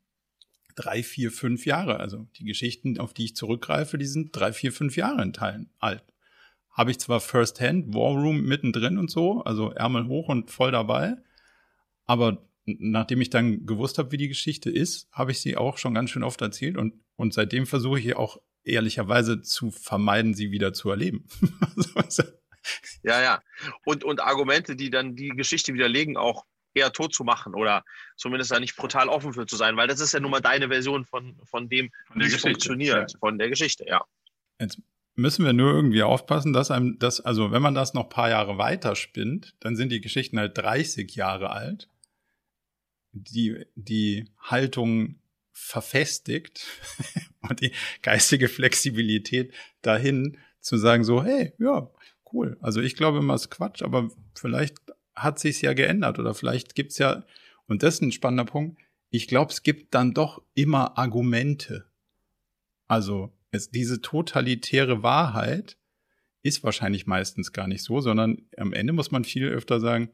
drei, vier, fünf Jahre. Also die Geschichten, auf die ich zurückgreife, die sind drei, vier, fünf Jahre in Teilen alt. habe ich zwar First Hand, War Room mittendrin und so, also Ärmel hoch und voll dabei, aber nachdem ich dann gewusst habe, wie die Geschichte ist, habe ich sie auch schon ganz schön oft erzählt und, und seitdem versuche ich auch ehrlicherweise zu vermeiden, sie wieder zu erleben. *laughs* Also, ja, ja. Und, und Argumente, die dann die Geschichte widerlegen, auch eher tot zu machen oder zumindest da nicht brutal offen für zu sein, weil das ist ja nun mal deine Version von, von dem, von wie es funktioniert, ja. von der Geschichte, ja. Jetzt müssen wir nur irgendwie aufpassen, dass einem das, also wenn man das noch paar Jahre weiter spinnt, dann sind die Geschichten halt 30 Jahre alt. Die, die Haltung verfestigt *laughs* und die geistige Flexibilität dahin zu sagen so, hey, ja, cool. Also ich glaube immer, es ist Quatsch, aber vielleicht hat sich's ja geändert oder vielleicht gibt's ja, und das ist ein spannender Punkt, ich glaube, es gibt dann doch immer Argumente. Also es, diese totalitäre Wahrheit ist wahrscheinlich meistens gar nicht so, sondern am Ende muss man viel öfter sagen,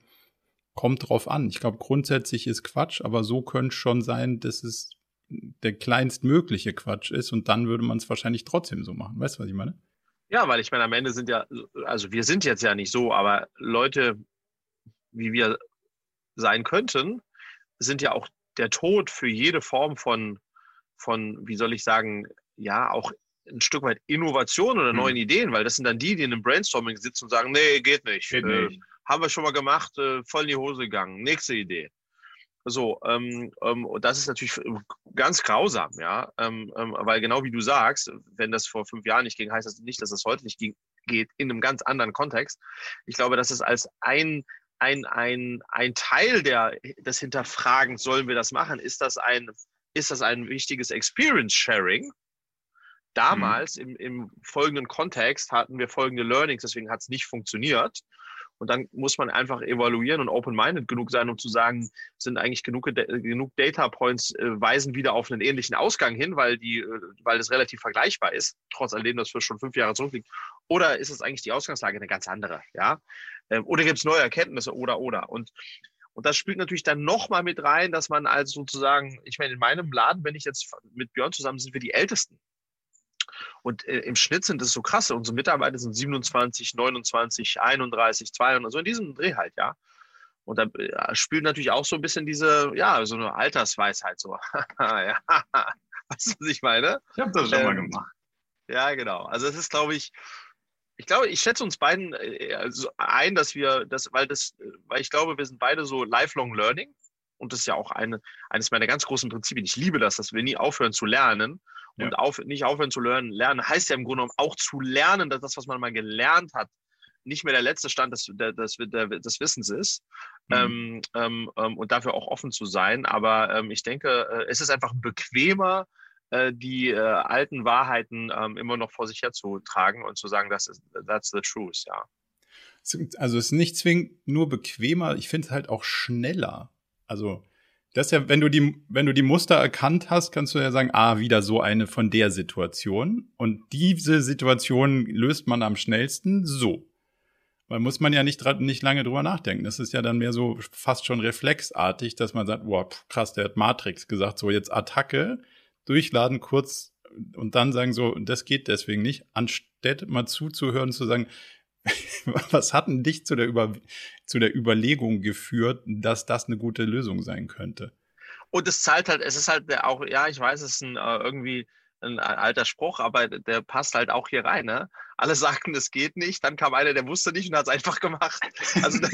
kommt drauf an. Ich glaube, grundsätzlich ist Quatsch, aber so könnte schon sein, dass es der kleinstmögliche Quatsch ist und dann würde man es wahrscheinlich trotzdem so machen. Weißt du, was ich meine? Ja, weil ich meine, am Ende sind ja, also wir sind jetzt ja nicht so, aber Leute, wie wir sein könnten, sind ja auch der Tod für jede Form von, von, wie soll ich sagen, ja, auch ein Stück weit Innovation oder neuen hm. Ideen, weil das sind dann die, die in einem Brainstorming sitzen und sagen, nee, geht nicht. Geht äh, nicht. Haben wir schon mal gemacht, äh, voll in die Hose gegangen. Nächste Idee. So, ähm, ähm, und das ist natürlich ganz grausam, ja, ähm, ähm, weil genau wie du sagst, wenn das vor fünf Jahren nicht ging, heißt das nicht, dass das heute nicht ging, geht in einem ganz anderen Kontext. Ich glaube, dass es als ein ein, ein, ein Teil der, des Hinterfragens, sollen wir das machen? Ist das ein, ist das ein wichtiges Experience Sharing? Damals mhm. im, im folgenden Kontext hatten wir folgende Learnings, deswegen hat es nicht funktioniert. Und dann muss man einfach evaluieren und open-minded genug sein, um zu sagen, sind eigentlich genug, genug Data Points äh, weisen wieder auf einen ähnlichen Ausgang hin, weil die, äh, weil es relativ vergleichbar ist, trotz alledem, dass wir schon fünf Jahre zurückliegt. Oder ist es eigentlich die Ausgangslage eine ganz andere? Ja? Ähm, oder gibt es neue Erkenntnisse oder oder? Und und das spielt natürlich dann nochmal mit rein, dass man also sozusagen, ich meine, in meinem Laden, wenn ich jetzt mit Björn zusammen sind wir die Ältesten. Und äh, im Schnitt sind es so krasse. Unsere Mitarbeiter sind 27, 29, 31, 200, so in diesem Dreh halt, ja. Und da äh, spielt natürlich auch so ein bisschen diese, ja, so eine Altersweisheit so. *laughs* ja. Weißt du, was ich meine? Ich habe das schon ähm, mal gemacht. Ja, genau. Also es ist, glaube ich, ich glaube, ich schätze uns beiden äh, also ein, dass wir das, weil das, weil ich glaube, wir sind beide so lifelong learning. Und das ist ja auch eine, eines meiner ganz großen Prinzipien. Ich liebe das, dass wir nie aufhören zu lernen. Ja. Und auf, nicht aufhören zu lernen. Lernen heißt ja im Grunde genommen auch zu lernen, dass das, was man mal gelernt hat, nicht mehr der letzte Stand des, des, des, des Wissens ist. Mhm. Ähm, ähm, ähm, und dafür auch offen zu sein. Aber ähm, ich denke, äh, es ist einfach bequemer, äh, die äh, alten Wahrheiten ähm, immer noch vor sich herzutragen und zu sagen, das ist that's the truth, ja. Also es ist nicht zwingend nur bequemer, ich finde es halt auch schneller. Also das ja, wenn du die, wenn du die Muster erkannt hast, kannst du ja sagen, ah, wieder so eine von der Situation. Und diese Situation löst man am schnellsten so. Weil muss man ja nicht, nicht lange drüber nachdenken. Das ist ja dann mehr so fast schon reflexartig, dass man sagt, wow, krass, der hat Matrix gesagt, so jetzt Attacke, durchladen kurz und dann sagen so, das geht deswegen nicht, anstatt mal zuzuhören, zu sagen, *laughs* was hat denn dich zu der, Über zu der Überlegung geführt, dass das eine gute Lösung sein könnte? Und es zahlt halt, es ist halt auch, ja, ich weiß, es ist ein, äh, irgendwie ein alter Spruch, aber der passt halt auch hier rein. Ne? Alle *laughs* sagten, es geht nicht, dann kam einer, der wusste nicht und hat es einfach gemacht. Also *laughs*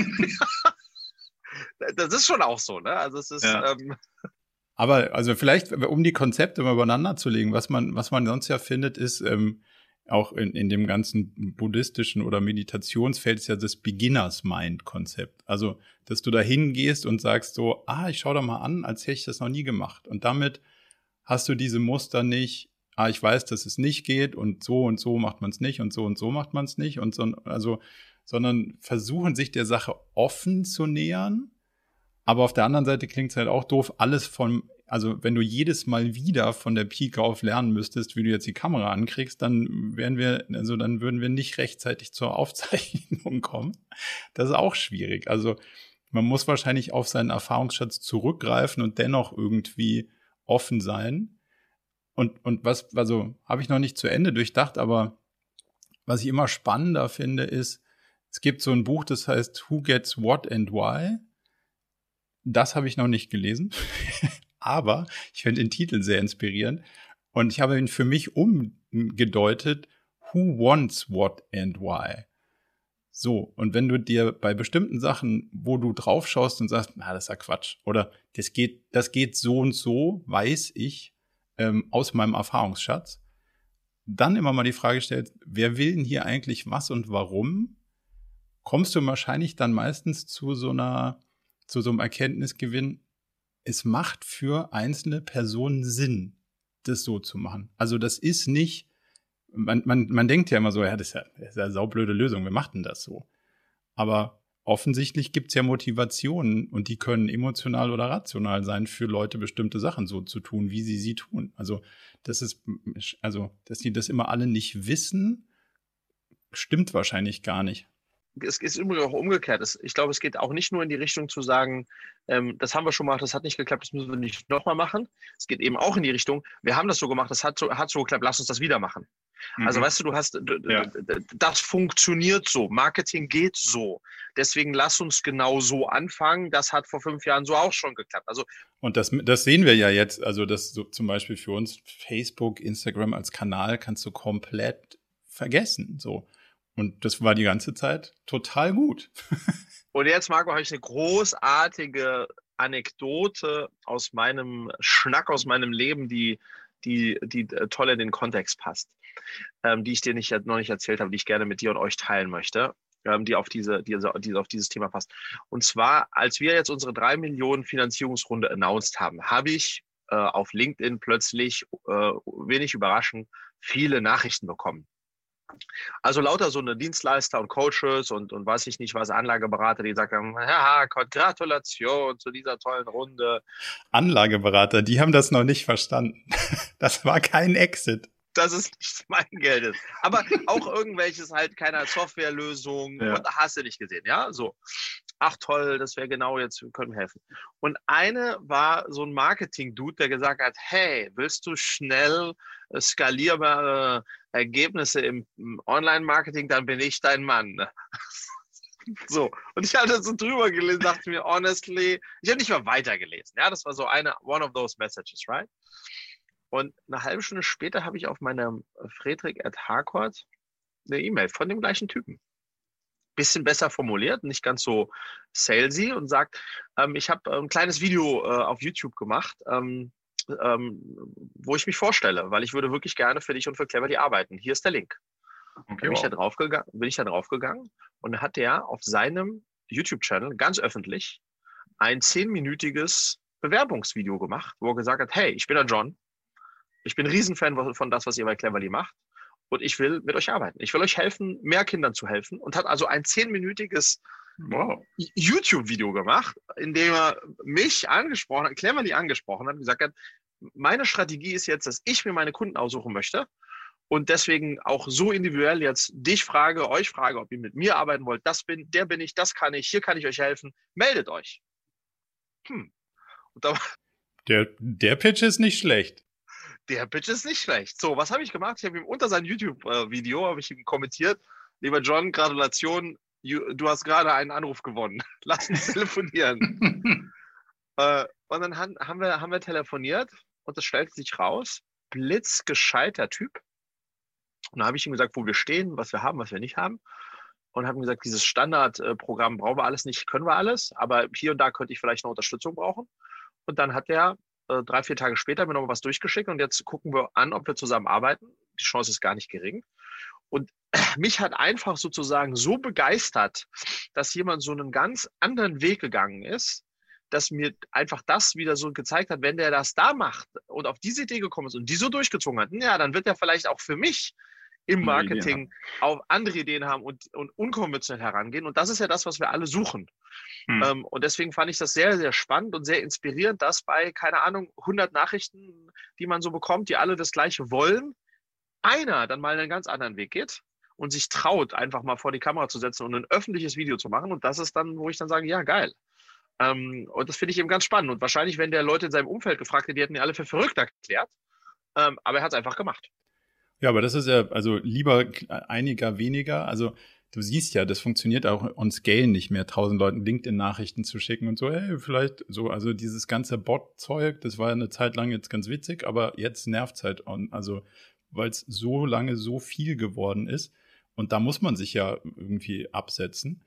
das ist schon auch so, ne? Also es ist. Ja. Ähm, aber also vielleicht, um die Konzepte mal übereinander zu legen, was man, was man sonst ja findet, ist, ähm, auch in, in dem ganzen buddhistischen oder Meditationsfeld ist ja das Beginners Mind Konzept. Also, dass du da hingehst und sagst so, ah, ich schau da mal an, als hätte ich das noch nie gemacht. Und damit hast du diese Muster nicht, ah, ich weiß, dass es nicht geht und so und so macht man es nicht und so und so macht man es nicht und so, also, sondern versuchen sich der Sache offen zu nähern. Aber auf der anderen Seite klingt es halt auch doof, alles von also wenn du jedes Mal wieder von der Pike auf lernen müsstest, wie du jetzt die Kamera ankriegst, dann wären wir, also dann würden wir nicht rechtzeitig zur Aufzeichnung *laughs* kommen. Das ist auch schwierig. Also man muss wahrscheinlich auf seinen Erfahrungsschatz zurückgreifen und dennoch irgendwie offen sein. Und, und was, also habe ich noch nicht zu Ende durchdacht, aber was ich immer spannender finde, ist, es gibt so ein Buch, das heißt Who Gets What and Why. Das habe ich noch nicht gelesen, *laughs* aber ich finde den Titel sehr inspirierend und ich habe ihn für mich umgedeutet Who Wants What and Why. So, und wenn du dir bei bestimmten Sachen, wo du drauf schaust und sagst, na, das ist ja Quatsch, oder das geht, das geht so und so, weiß ich ähm, aus meinem Erfahrungsschatz, dann immer mal die Frage stellt, wer will denn hier eigentlich was und warum, kommst du wahrscheinlich dann meistens zu so einer, zu so einem Erkenntnisgewinn, es macht für einzelne Personen Sinn, das so zu machen. Also das ist nicht, man, man, man denkt ja immer so, ja, das ist ja, das ist ja eine saublöde Lösung, wir machten das so. Aber offensichtlich gibt's ja Motivationen und die können emotional oder rational sein, für Leute bestimmte Sachen so zu tun, wie sie sie tun. Also das ist, also, dass die das immer alle nicht wissen, stimmt wahrscheinlich gar nicht. Es ist übrigens auch umgekehrt. Ich glaube, es geht auch nicht nur in die Richtung zu sagen, ähm, das haben wir schon gemacht, das hat nicht geklappt, das müssen wir nicht nochmal machen. Es geht eben auch in die Richtung, wir haben das so gemacht, das hat so, hat so geklappt, lass uns das wieder machen. Also mhm. weißt du, du hast, ja. das funktioniert so, Marketing geht so. Deswegen lass uns genau so anfangen. Das hat vor fünf Jahren so auch schon geklappt. Also und das, das sehen wir ja jetzt. Also das so zum Beispiel für uns Facebook, Instagram als Kanal kannst du komplett vergessen. So und das war die ganze Zeit total gut. *laughs* und jetzt Marco, habe ich eine großartige Anekdote aus meinem Schnack aus meinem Leben, die die, die äh, toll in den Kontext passt ähm, die ich dir nicht, noch nicht erzählt habe, die ich gerne mit dir und euch teilen möchte, ähm, die, auf diese, die, die auf dieses Thema passt. Und zwar, als wir jetzt unsere drei Millionen Finanzierungsrunde announced haben, habe ich äh, auf LinkedIn plötzlich, äh, wenig überraschend, viele Nachrichten bekommen. Also lauter so eine Dienstleister und Coaches und, und weiß ich nicht was, Anlageberater, die sagen, ja, Gratulation zu dieser tollen Runde. Anlageberater, die haben das noch nicht verstanden. *laughs* Das war kein Exit dass es nicht *laughs* mein Geld ist. Aber auch irgendwelches halt keiner Softwarelösung ja. und hast du nicht gesehen, ja? So. Ach toll, das wäre genau jetzt, wir können helfen. Und eine war so ein Marketing-Dude, der gesagt hat, hey, willst du schnell äh, skalierbare Ergebnisse im Online-Marketing, dann bin ich dein Mann. *laughs* So, und ich hatte so drüber gelesen, dachte mir, honestly, ich habe nicht mal weitergelesen. Ja, das war so eine, one of those messages, right? Und eine halbe Stunde später habe ich auf meinem Friedrich at Harcourt eine E-Mail von dem gleichen Typen. Bisschen besser formuliert, nicht ganz so salesy und sagt, ähm, ich habe ein kleines Video äh, auf YouTube gemacht, ähm, ähm, wo ich mich vorstelle, weil ich würde wirklich gerne für dich und für Cleverly arbeiten. Hier ist der Link. Okay, bin, ich da draufgegangen, bin ich da draufgegangen und hat der auf seinem YouTube-Channel ganz öffentlich ein zehnminütiges Bewerbungsvideo gemacht, wo er gesagt hat, hey, ich bin der John, ich bin ein Riesenfan von das, was ihr bei Cleverly macht. Und ich will mit euch arbeiten. Ich will euch helfen, mehr Kindern zu helfen. Und hat also ein zehnminütiges wow. YouTube-Video gemacht, in dem er mich angesprochen hat, Cleverly angesprochen hat und gesagt hat, meine Strategie ist jetzt, dass ich mir meine Kunden aussuchen möchte und deswegen auch so individuell jetzt dich frage, euch frage, ob ihr mit mir arbeiten wollt. Das bin, der bin ich, das kann ich, hier kann ich euch helfen. Meldet euch. Hm. der, der Pitch ist nicht schlecht der Bitch ist nicht schlecht. So, was habe ich gemacht? Ich habe ihm unter sein YouTube-Video, habe ich ihm kommentiert, lieber John, Gratulation, du hast gerade einen Anruf gewonnen. *laughs* Lass uns telefonieren. *laughs* äh, und dann haben, wir, haben wir telefoniert und es stellte sich raus, blitzgescheiter Typ. Und da habe ich ihm gesagt, wo wir stehen, was wir haben, was wir nicht haben. Und habe ihm gesagt, dieses Standardprogramm brauchen wir alles nicht, können wir alles, aber hier und da könnte ich vielleicht noch Unterstützung brauchen. Und dann hat er äh, drei, vier Tage später mir nochmal was durchgeschickt und jetzt gucken wir an, ob wir zusammenarbeiten. Die Chance ist gar nicht gering. Und *clears throat* mich hat einfach sozusagen so begeistert, dass jemand so einen ganz anderen Weg gegangen ist, dass mir einfach das wieder so gezeigt hat, wenn der das da macht und auf diese Idee gekommen ist und die so durchgezogen hat, ja, dann wird er vielleicht auch für mich im Marketing auch andere Ideen haben und, und unkonventionell herangehen. Und das ist ja das, was wir alle suchen. Hm. Ähm, und deswegen fand ich das sehr, sehr spannend und sehr inspirierend, dass bei, keine Ahnung, 100 Nachrichten, die man so bekommt, die alle das Gleiche wollen, einer dann mal einen ganz anderen Weg geht und sich traut, einfach mal vor die Kamera zu setzen und ein öffentliches Video zu machen. Und das ist dann, wo ich dann sage, ja, geil. Ähm, und das finde ich eben ganz spannend. Und wahrscheinlich, wenn der Leute in seinem Umfeld gefragt hätte, die hätten ihn alle für verrückt erklärt. Ähm, aber er hat es einfach gemacht. Ja, aber das ist ja, also lieber einiger weniger. Also du siehst ja, das funktioniert auch on Scale nicht mehr, tausend Leuten LinkedIn-Nachrichten zu schicken und so, hey, vielleicht so, also dieses ganze Bot-Zeug, das war eine Zeit lang jetzt ganz witzig, aber jetzt nervt es halt, on, also weil es so lange so viel geworden ist und da muss man sich ja irgendwie absetzen.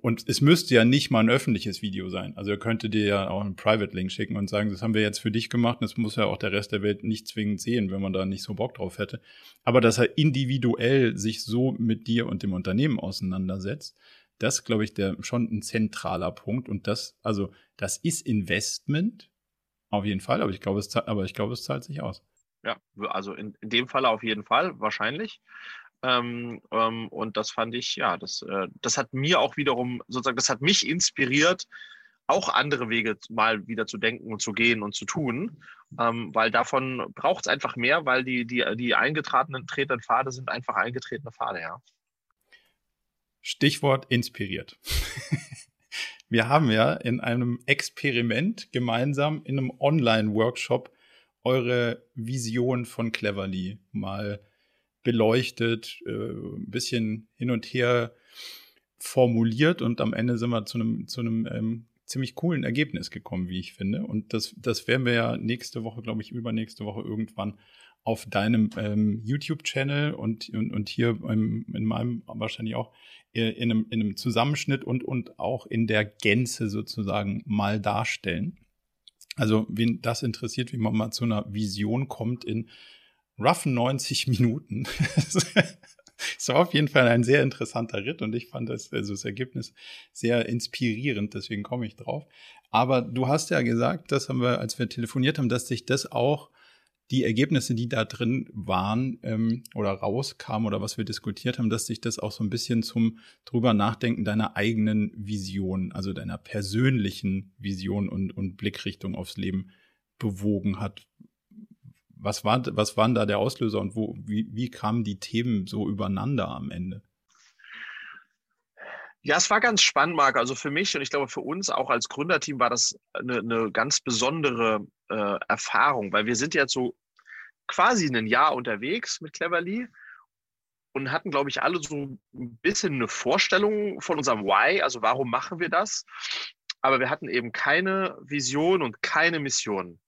Und es müsste ja nicht mal ein öffentliches Video sein. Also er könnte dir ja auch einen Private Link schicken und sagen, das haben wir jetzt für dich gemacht. Das muss ja auch der Rest der Welt nicht zwingend sehen, wenn man da nicht so Bock drauf hätte. Aber dass er individuell sich so mit dir und dem Unternehmen auseinandersetzt, das glaube ich der schon ein zentraler Punkt. Und das, also das ist Investment auf jeden Fall. Aber ich glaube, es, aber ich glaube, es zahlt sich aus. Ja, also in, in dem Fall auf jeden Fall, wahrscheinlich. Ähm, ähm, und das fand ich, ja, das, äh, das hat mir auch wiederum, sozusagen, das hat mich inspiriert, auch andere Wege mal wieder zu denken und zu gehen und zu tun, ähm, weil davon braucht es einfach mehr, weil die, die, die eingetretenen Pfade sind einfach eingetretene Pfade, ja. Stichwort inspiriert. *laughs* Wir haben ja in einem Experiment gemeinsam in einem Online-Workshop eure Vision von Cleverly mal beleuchtet, äh, ein bisschen hin und her formuliert und am Ende sind wir zu einem, zu einem ähm, ziemlich coolen Ergebnis gekommen, wie ich finde. Und das, das werden wir ja nächste Woche, glaube ich, übernächste Woche irgendwann auf deinem ähm, YouTube-Channel und, und, und hier ähm, in meinem wahrscheinlich auch äh, in einem, in einem Zusammenschnitt und, und auch in der Gänze sozusagen mal darstellen. Also, wen das interessiert, wie man mal zu einer Vision kommt in roughen 90 Minuten. *laughs* Es war auf jeden Fall ein sehr interessanter Ritt und ich fand das, also das Ergebnis sehr inspirierend, deswegen komme ich drauf. Aber du hast ja gesagt, das haben wir, als wir telefoniert haben, dass sich das auch die Ergebnisse, die da drin waren ähm, oder rauskamen oder was wir diskutiert haben, dass sich das auch so ein bisschen zum drüber nachdenken deiner eigenen Vision, also deiner persönlichen Vision und, und Blickrichtung aufs Leben bewogen hat was, war, was waren da der Auslöser und wo, wie, wie kamen die Themen so übereinander am Ende? Ja, es war ganz spannend, Marc. Also für mich und ich glaube für uns auch als Gründerteam war das eine, eine ganz besondere äh, Erfahrung, weil wir sind jetzt so quasi ein Jahr unterwegs mit Cleverly und hatten, glaube ich, alle so ein bisschen eine Vorstellung von unserem Why, also warum machen wir das. Aber wir hatten eben keine Vision und keine Mission.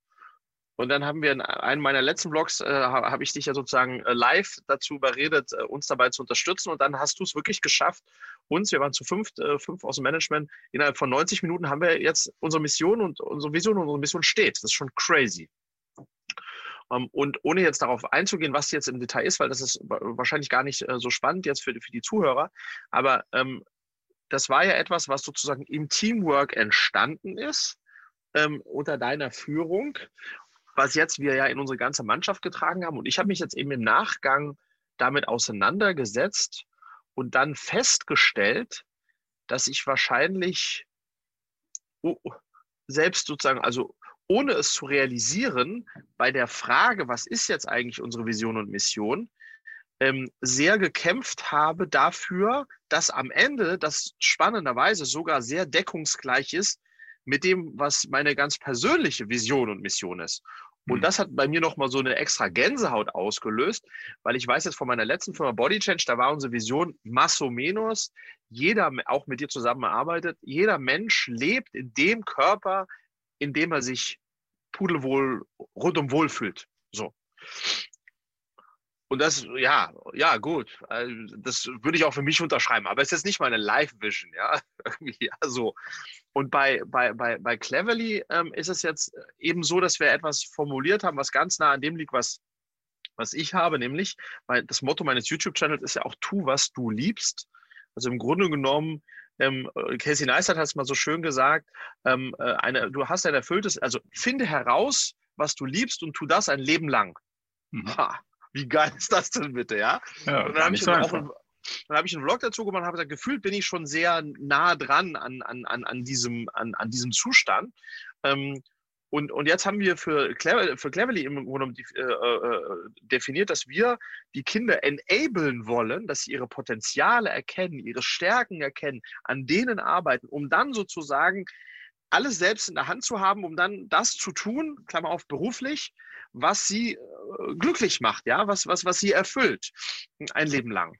Und dann haben wir in einem meiner letzten Vlogs, äh, habe ich dich ja sozusagen äh, live dazu überredet, äh, uns dabei zu unterstützen. Und dann hast du es wirklich geschafft, uns, wir waren zu fünf, äh, fünf aus dem Management, innerhalb von 90 Minuten haben wir jetzt unsere Mission und unsere Vision und unsere Mission steht. Das ist schon crazy. Um, ähm, und ohne jetzt darauf einzugehen, was jetzt im Detail ist, weil das ist wahrscheinlich gar nicht äh, so spannend jetzt für, für die Zuhörer, aber ähm, das war ja etwas, was sozusagen im Teamwork entstanden ist. Ähm, unter deiner Führung was jetzt wir ja in unsere ganze Mannschaft getragen haben. Und ich habe mich jetzt eben im Nachgang damit auseinandergesetzt und dann festgestellt, dass ich wahrscheinlich selbst sozusagen, also ohne es zu realisieren, bei der Frage, was ist jetzt eigentlich unsere Vision und Mission, ähm, sehr gekämpft habe dafür, dass am Ende das spannenderweise sogar sehr deckungsgleich ist mit dem, was meine ganz persönliche Vision und Mission ist. Und mhm. das hat bei mir nochmal so eine extra Gänsehaut ausgelöst, weil ich weiß jetzt von meiner letzten Firma Body Change, da war unsere Vision masso menos, jeder, auch mit dir zusammenarbeitet, jeder Mensch lebt in dem Körper, in dem er sich pudelwohl, rundum wohl fühlt. So. Und das, ja, ja, gut. Also, das würde ich auch für mich unterschreiben. Aber es ist jetzt nicht meine Live-Vision, ja. *laughs* Ja, so. Und bei, bei, bei, bei Cleverly ähm, ist es jetzt eben so, dass wir etwas formuliert haben, was ganz nah an dem liegt, was, was ich habe, nämlich, weil das Motto meines YouTube-Channels ist ja auch, tu, was du liebst. Also im Grunde genommen, ähm, Casey Neistat hat es mal so schön gesagt, ähm, äh, eine, du hast ein erfülltes, also finde heraus, was du liebst und tu das ein Leben lang. Mhm. Ha, wie geil ist das denn bitte, ja? ja und dann habe ich, auch, dann habe ich einen Vlog dazu gemacht und habe gesagt, gefühlt bin ich schon sehr nah dran an, an, an, an, diesem, an, an diesem Zustand. Ähm, und, und jetzt haben wir für, Clever, für Cleverly im Grunde äh, äh, definiert, dass wir die Kinder enablen wollen, dass sie ihre Potenziale erkennen, ihre Stärken erkennen, an denen arbeiten, um dann sozusagen alles selbst in der Hand zu haben, um dann das zu tun, Klammer auf beruflich, was sie, glücklich macht, ja, was, was, was sie erfüllt, ein Leben lang.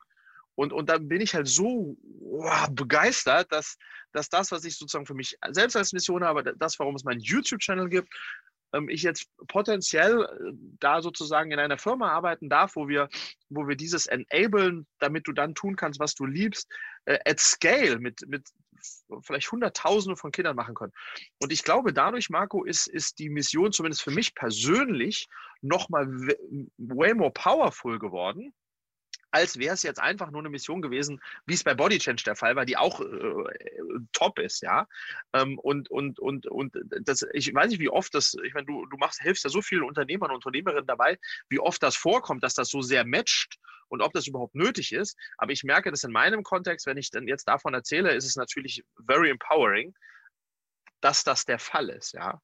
Und, und dann bin ich halt so wow, begeistert, dass, dass das, was ich sozusagen für mich selbst als Mission habe, das, warum es meinen YouTube-Channel gibt, ähm, ich jetzt potenziell äh, da sozusagen in einer Firma arbeiten darf, wo wir, wo wir dieses enablen, damit du dann tun kannst, was du liebst, äh, at scale mit, mit vielleicht Hunderttausende von Kindern machen können. Und ich glaube, dadurch, Marco, ist, ist die Mission zumindest für mich persönlich nochmal way more powerful geworden als wäre es jetzt einfach nur eine Mission gewesen, wie es bei Body Change der Fall war, die auch äh, top ist, ja. Ähm, und, und, und, und das, ich weiß nicht, wie oft das, ich meine, du, du machst, hilfst ja so vielen Unternehmern und Unternehmerinnen dabei, wie oft das vorkommt, dass das so sehr matcht und ob das überhaupt nötig ist. Aber ich merke das in meinem Kontext, wenn ich dann jetzt davon erzähle, ist es natürlich very empowering, dass das der Fall ist, ja.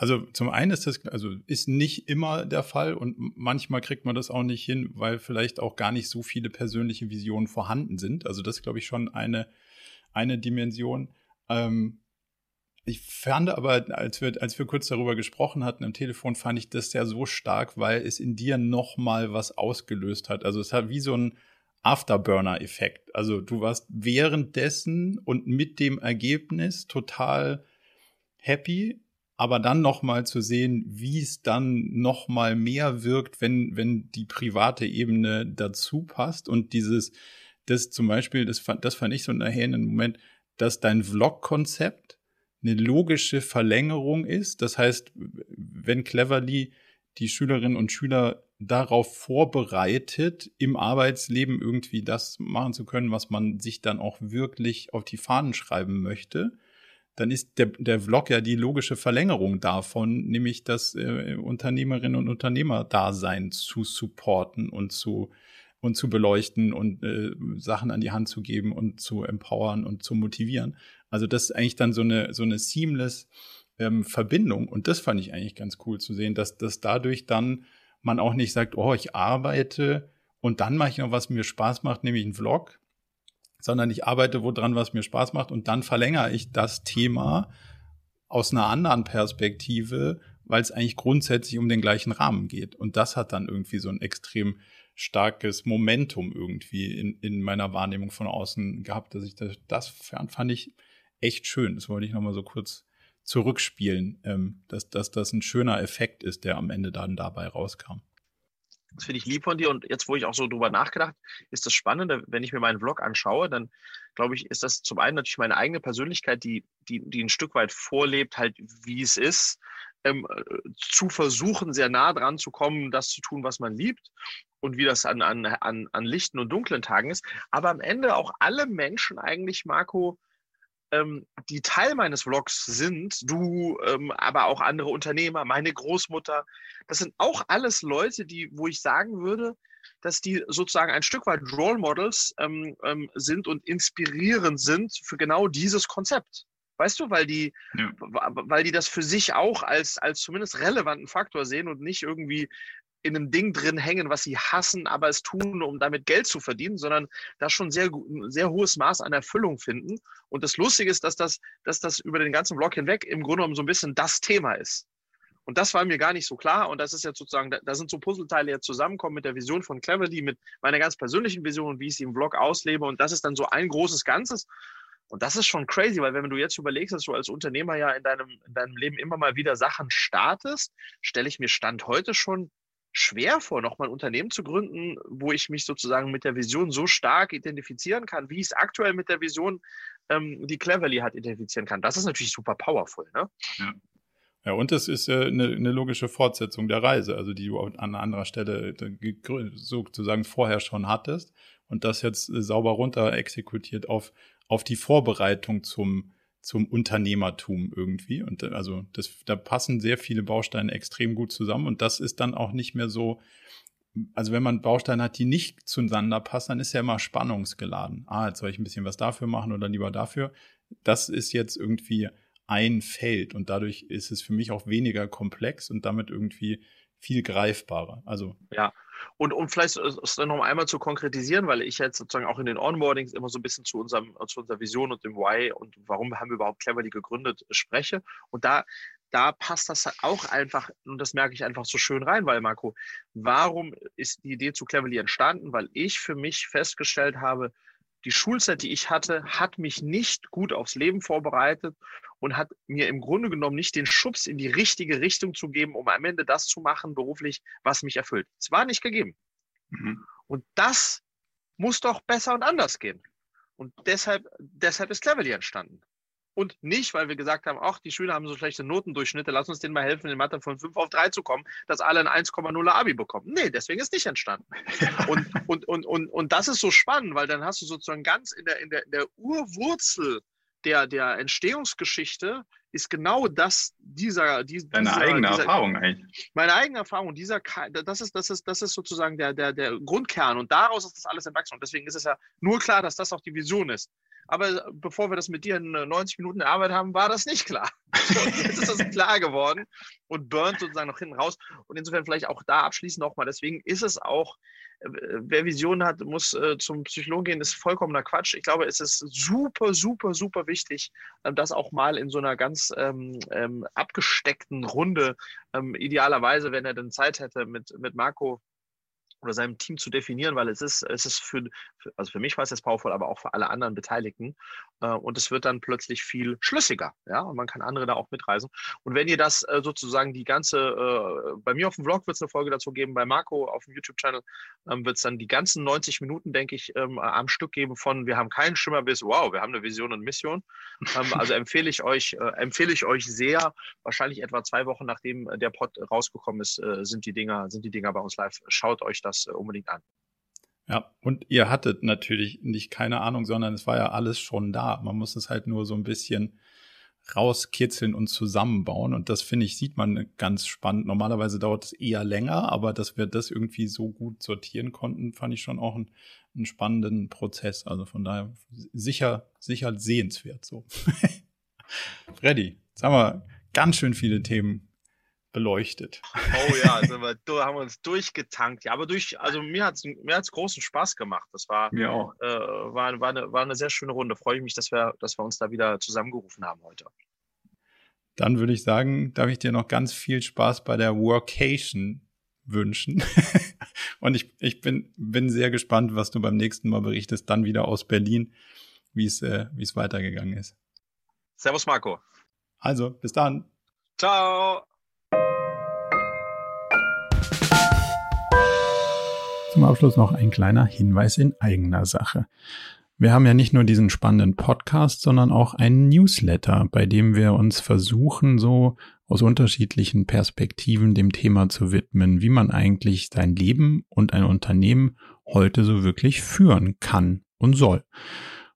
Also zum einen ist das, also ist nicht immer der Fall und manchmal kriegt man das auch nicht hin, weil vielleicht auch gar nicht so viele persönliche Visionen vorhanden sind. Also das ist, glaube ich, schon eine, eine Dimension. Ähm, ich fand aber, als wir, als wir kurz darüber gesprochen hatten am Telefon, fand ich das ja so stark, weil es in dir nochmal was ausgelöst hat. Also es hat wie so ein Afterburner-Effekt. Also du warst währenddessen und mit dem Ergebnis total happy aber dann noch mal zu sehen, wie es dann noch mal mehr wirkt, wenn wenn die private Ebene dazu passt und dieses das zum Beispiel das fand das fand ich so in einem Moment, dass dein Vlog-Konzept eine logische Verlängerung ist. Das heißt, wenn Cleverly die Schülerinnen und Schüler darauf vorbereitet, im Arbeitsleben irgendwie das machen zu können, was man sich dann auch wirklich auf die Fahnen schreiben möchte, dann ist der, der Vlog ja die logische Verlängerung davon, nämlich das äh, Unternehmerinnen und Unternehmerdasein zu supporten und zu und zu beleuchten und äh, Sachen an die Hand zu geben und zu empowern und zu motivieren. Also das ist eigentlich dann so eine so eine seamless ähm, Verbindung und das fand ich eigentlich ganz cool zu sehen, dass dass dadurch dann man auch nicht sagt, oh, ich arbeite und dann mache ich noch was mir Spaß macht, nämlich einen Vlog, sondern ich arbeite woran, was mir Spaß macht und dann verlängere ich das Thema aus einer anderen Perspektive, weil es eigentlich grundsätzlich um den gleichen Rahmen geht. Und das hat dann irgendwie so ein extrem starkes Momentum irgendwie in, in meiner Wahrnehmung von außen gehabt, dass ich das, das fand ich echt schön. Das wollte ich nochmal so kurz zurückspielen, ähm, dass, dass das ein schöner Effekt ist, der am Ende dann dabei rauskam. Das finde ich lieb von dir. Und jetzt, wo ich auch so drüber nachgedacht, ist das Spannende, wenn ich mir meinen Vlog anschaue, dann glaube ich, ist das zum einen natürlich meine eigene Persönlichkeit, die, die, die ein Stück weit vorlebt, halt wie es ist, ähm, zu versuchen, sehr nah dran zu kommen, das zu tun, was man liebt und wie das an, an, an, an lichten und dunklen Tagen ist. Aber am Ende auch alle Menschen eigentlich, Marco, ähm, die Teil meines Vlogs sind, du, ähm, aber auch andere Unternehmer, meine Großmutter, das sind auch alles Leute, die, wo ich sagen würde, dass die sozusagen ein Stück weit Role Models ähm, ähm sind und inspirierend sind für genau dieses Konzept. Weißt du, weil die, ja. weil die das für sich auch als, als zumindest relevanten Faktor sehen und nicht irgendwie in einem Ding drin hängen, was sie hassen, aber es tun, um damit Geld zu verdienen, sondern da schon sehr, ein sehr hohes Maß an Erfüllung finden. Und das Lustige ist, dass das, dass das über den ganzen Blog hinweg im Grunde genommen so ein bisschen das Thema ist. Und das war mir gar nicht so klar. Und das ist jetzt sozusagen, da, sind so Puzzleteile jetzt zusammenkommen mit der Vision von Cleverly, mit meiner ganz persönlichen Vision und wie ich sie im Blog auslebe. Und das ist dann so ein großes Ganzes. Und das ist schon crazy, weil wenn du jetzt überlegst, dass du als Unternehmer ja in deinem, in deinem Leben immer mal wieder Sachen startest, stelle ich mir Stand heute schon schwer vor, nochmal ein Unternehmen zu gründen, wo ich mich sozusagen mit der Vision so stark identifizieren kann, wie ich es aktuell mit der Vision, ähm, die Cleverly hat, identifizieren kann. Das ist natürlich super powerful. Ne? Ja. Ja, und es ist äh, eine, eine logische Fortsetzung der Reise, also die du an anderer Stelle äh, sozusagen vorher schon hattest und das jetzt äh, sauber runter exekutiert auf, auf die Vorbereitung zum, zum Unternehmertum irgendwie. Und äh, also das, da passen sehr viele Bausteine extrem gut zusammen. Und das ist dann auch nicht mehr so, also wenn man Bausteine hat, die nicht zueinander passen, dann ist ja immer spannungsgeladen. Ah, jetzt soll ich ein bisschen was dafür machen oder lieber dafür. Das ist jetzt irgendwie ein Feld und dadurch ist es für mich auch weniger komplex und damit irgendwie viel greifbarer. Also ja, und um vielleicht es dann noch einmal zu konkretisieren, weil ich jetzt sozusagen auch in den Onboardings immer so ein bisschen zu, unserem, zu unserer Vision und dem Why und warum haben wir überhaupt Cleverly gegründet spreche. Und da da passt das halt auch einfach, und das merke ich einfach so schön rein, weil Marco, warum ist die Idee zu Cleverly entstanden? Weil ich für mich festgestellt habe, die Schulzeit, die ich hatte, hat mich nicht gut aufs Leben vorbereitet und hat mir im Grunde genommen nicht den Schubs in die richtige Richtung zu geben, um am Ende das zu machen beruflich, was mich erfüllt. Es war nicht gegeben. Mhm. Und das muss doch besser und anders gehen. Und deshalb, deshalb ist Cleverly entstanden. Und nicht, weil wir gesagt haben, ach, die Schüler haben so schlechte Notendurchschnitte, lass uns denen mal helfen, in Mathe von 5 auf 3 zu kommen, dass alle ein 1,0 Abi bekommen. Nee, deswegen ist nicht entstanden. *laughs* Und, und, und, und, und das ist so spannend, weil dann hast du sozusagen ganz in der, in der, in der Urwurzel der, der Entstehungsgeschichte ist genau das, dieser, dieser Deine eigene dieser, Erfahrung eigentlich. Meine eigene Erfahrung, dieser, das ist, das ist, das ist sozusagen der, der, der Grundkern und daraus ist das alles entwachsen. Und deswegen ist es ja nur klar, dass das auch die Vision ist. Aber bevor wir das mit dir in 90 äh, Minuten Arbeit haben, war das nicht klar. *laughs* jetzt ist das klar geworden und burnt sozusagen noch hinten raus. Und insofern vielleicht auch da abschließend nochmal. Deswegen ist es auch, äh, wer Visionen hat, muss äh, zum Psychologen gehen, ist vollkommener Quatsch. Ich glaube, es ist super, super, super wichtig, ähm, das auch mal in so einer ganz ähm, ähm, abgesteckten Runde, ähm, idealerweise, wenn er denn Zeit hätte, mit, mit Marco oder seinem Team zu definieren, weil es ist, es ist für, also für mich war es jetzt powerful, aber auch für alle anderen Beteiligten. Äh, und es wird dann plötzlich viel schlüssiger, ja, und man kann andere da auch mitreisen. Und wenn ihr das äh, sozusagen die ganze, äh, bei mir auf dem Vlog wird es eine Folge dazu geben, bei Marco auf dem YouTube-Channel ähm, wird es dann die ganzen 90 Minuten, denke ich, ähm, am Stück geben von wir haben keinen Schimmer bis wow, wir haben eine Vision und Mission. Ähm, also empfehle ich euch, empfehle ich euch sehr, wahrscheinlich etwa zwei Wochen nachdem der Pod rausgekommen ist, sind die Dinger, sind die Dinger bei uns live. Schaut euch das unbedingt an. Ja, und ihr hattet natürlich nicht keine Ahnung, sondern es war ja alles schon da. Man muss es halt nur so ein bisschen rauskitzeln und zusammenbauen. Und das finde ich, sieht man ganz spannend. Normalerweise dauert es eher länger, aber dass wir das irgendwie so gut sortieren konnten, fand ich schon auch einen, einen spannenden Prozess. Also von daher sicher, sicher sehenswert so. *laughs* Freddy, haben wir ganz schön viele Themen beleuchtet. Oh ja, *laughs* also wir, haben wir uns durchgetankt. Ja, aber durch, also mir hat es mir hat's großen Spaß gemacht. Das war, mir auch. Äh, war, war, eine, war eine sehr schöne Runde. Freue ich mich, dass wir, dass wir uns da wieder zusammengerufen haben heute. Dann würde ich sagen, darf ich dir noch ganz viel Spaß bei der Workation wünschen. *laughs* Und ich, ich bin, bin sehr gespannt, was du beim nächsten Mal berichtest, dann wieder aus Berlin, wie es, äh, wie es weitergegangen ist. Servus, Marco. Also, bis dann. Ciao. Abschluss noch ein kleiner Hinweis in eigener Sache. Wir haben ja nicht nur diesen spannenden Podcast, sondern auch einen Newsletter, bei dem wir uns versuchen, so aus unterschiedlichen Perspektiven dem Thema zu widmen, wie man eigentlich sein Leben und ein Unternehmen heute so wirklich führen kann und soll.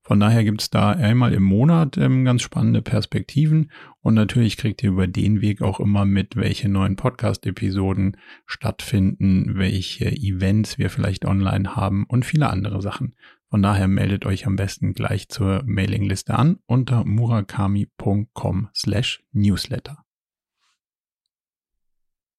Von daher gibt's da einmal im Monat ähm, ganz spannende Perspektiven und natürlich kriegt ihr über den Weg auch immer mit, welche neuen Podcast-Episoden stattfinden, welche Events wir vielleicht online haben und viele andere Sachen. Von daher meldet euch am besten gleich zur Mailingliste an unter murakami.com slash newsletter.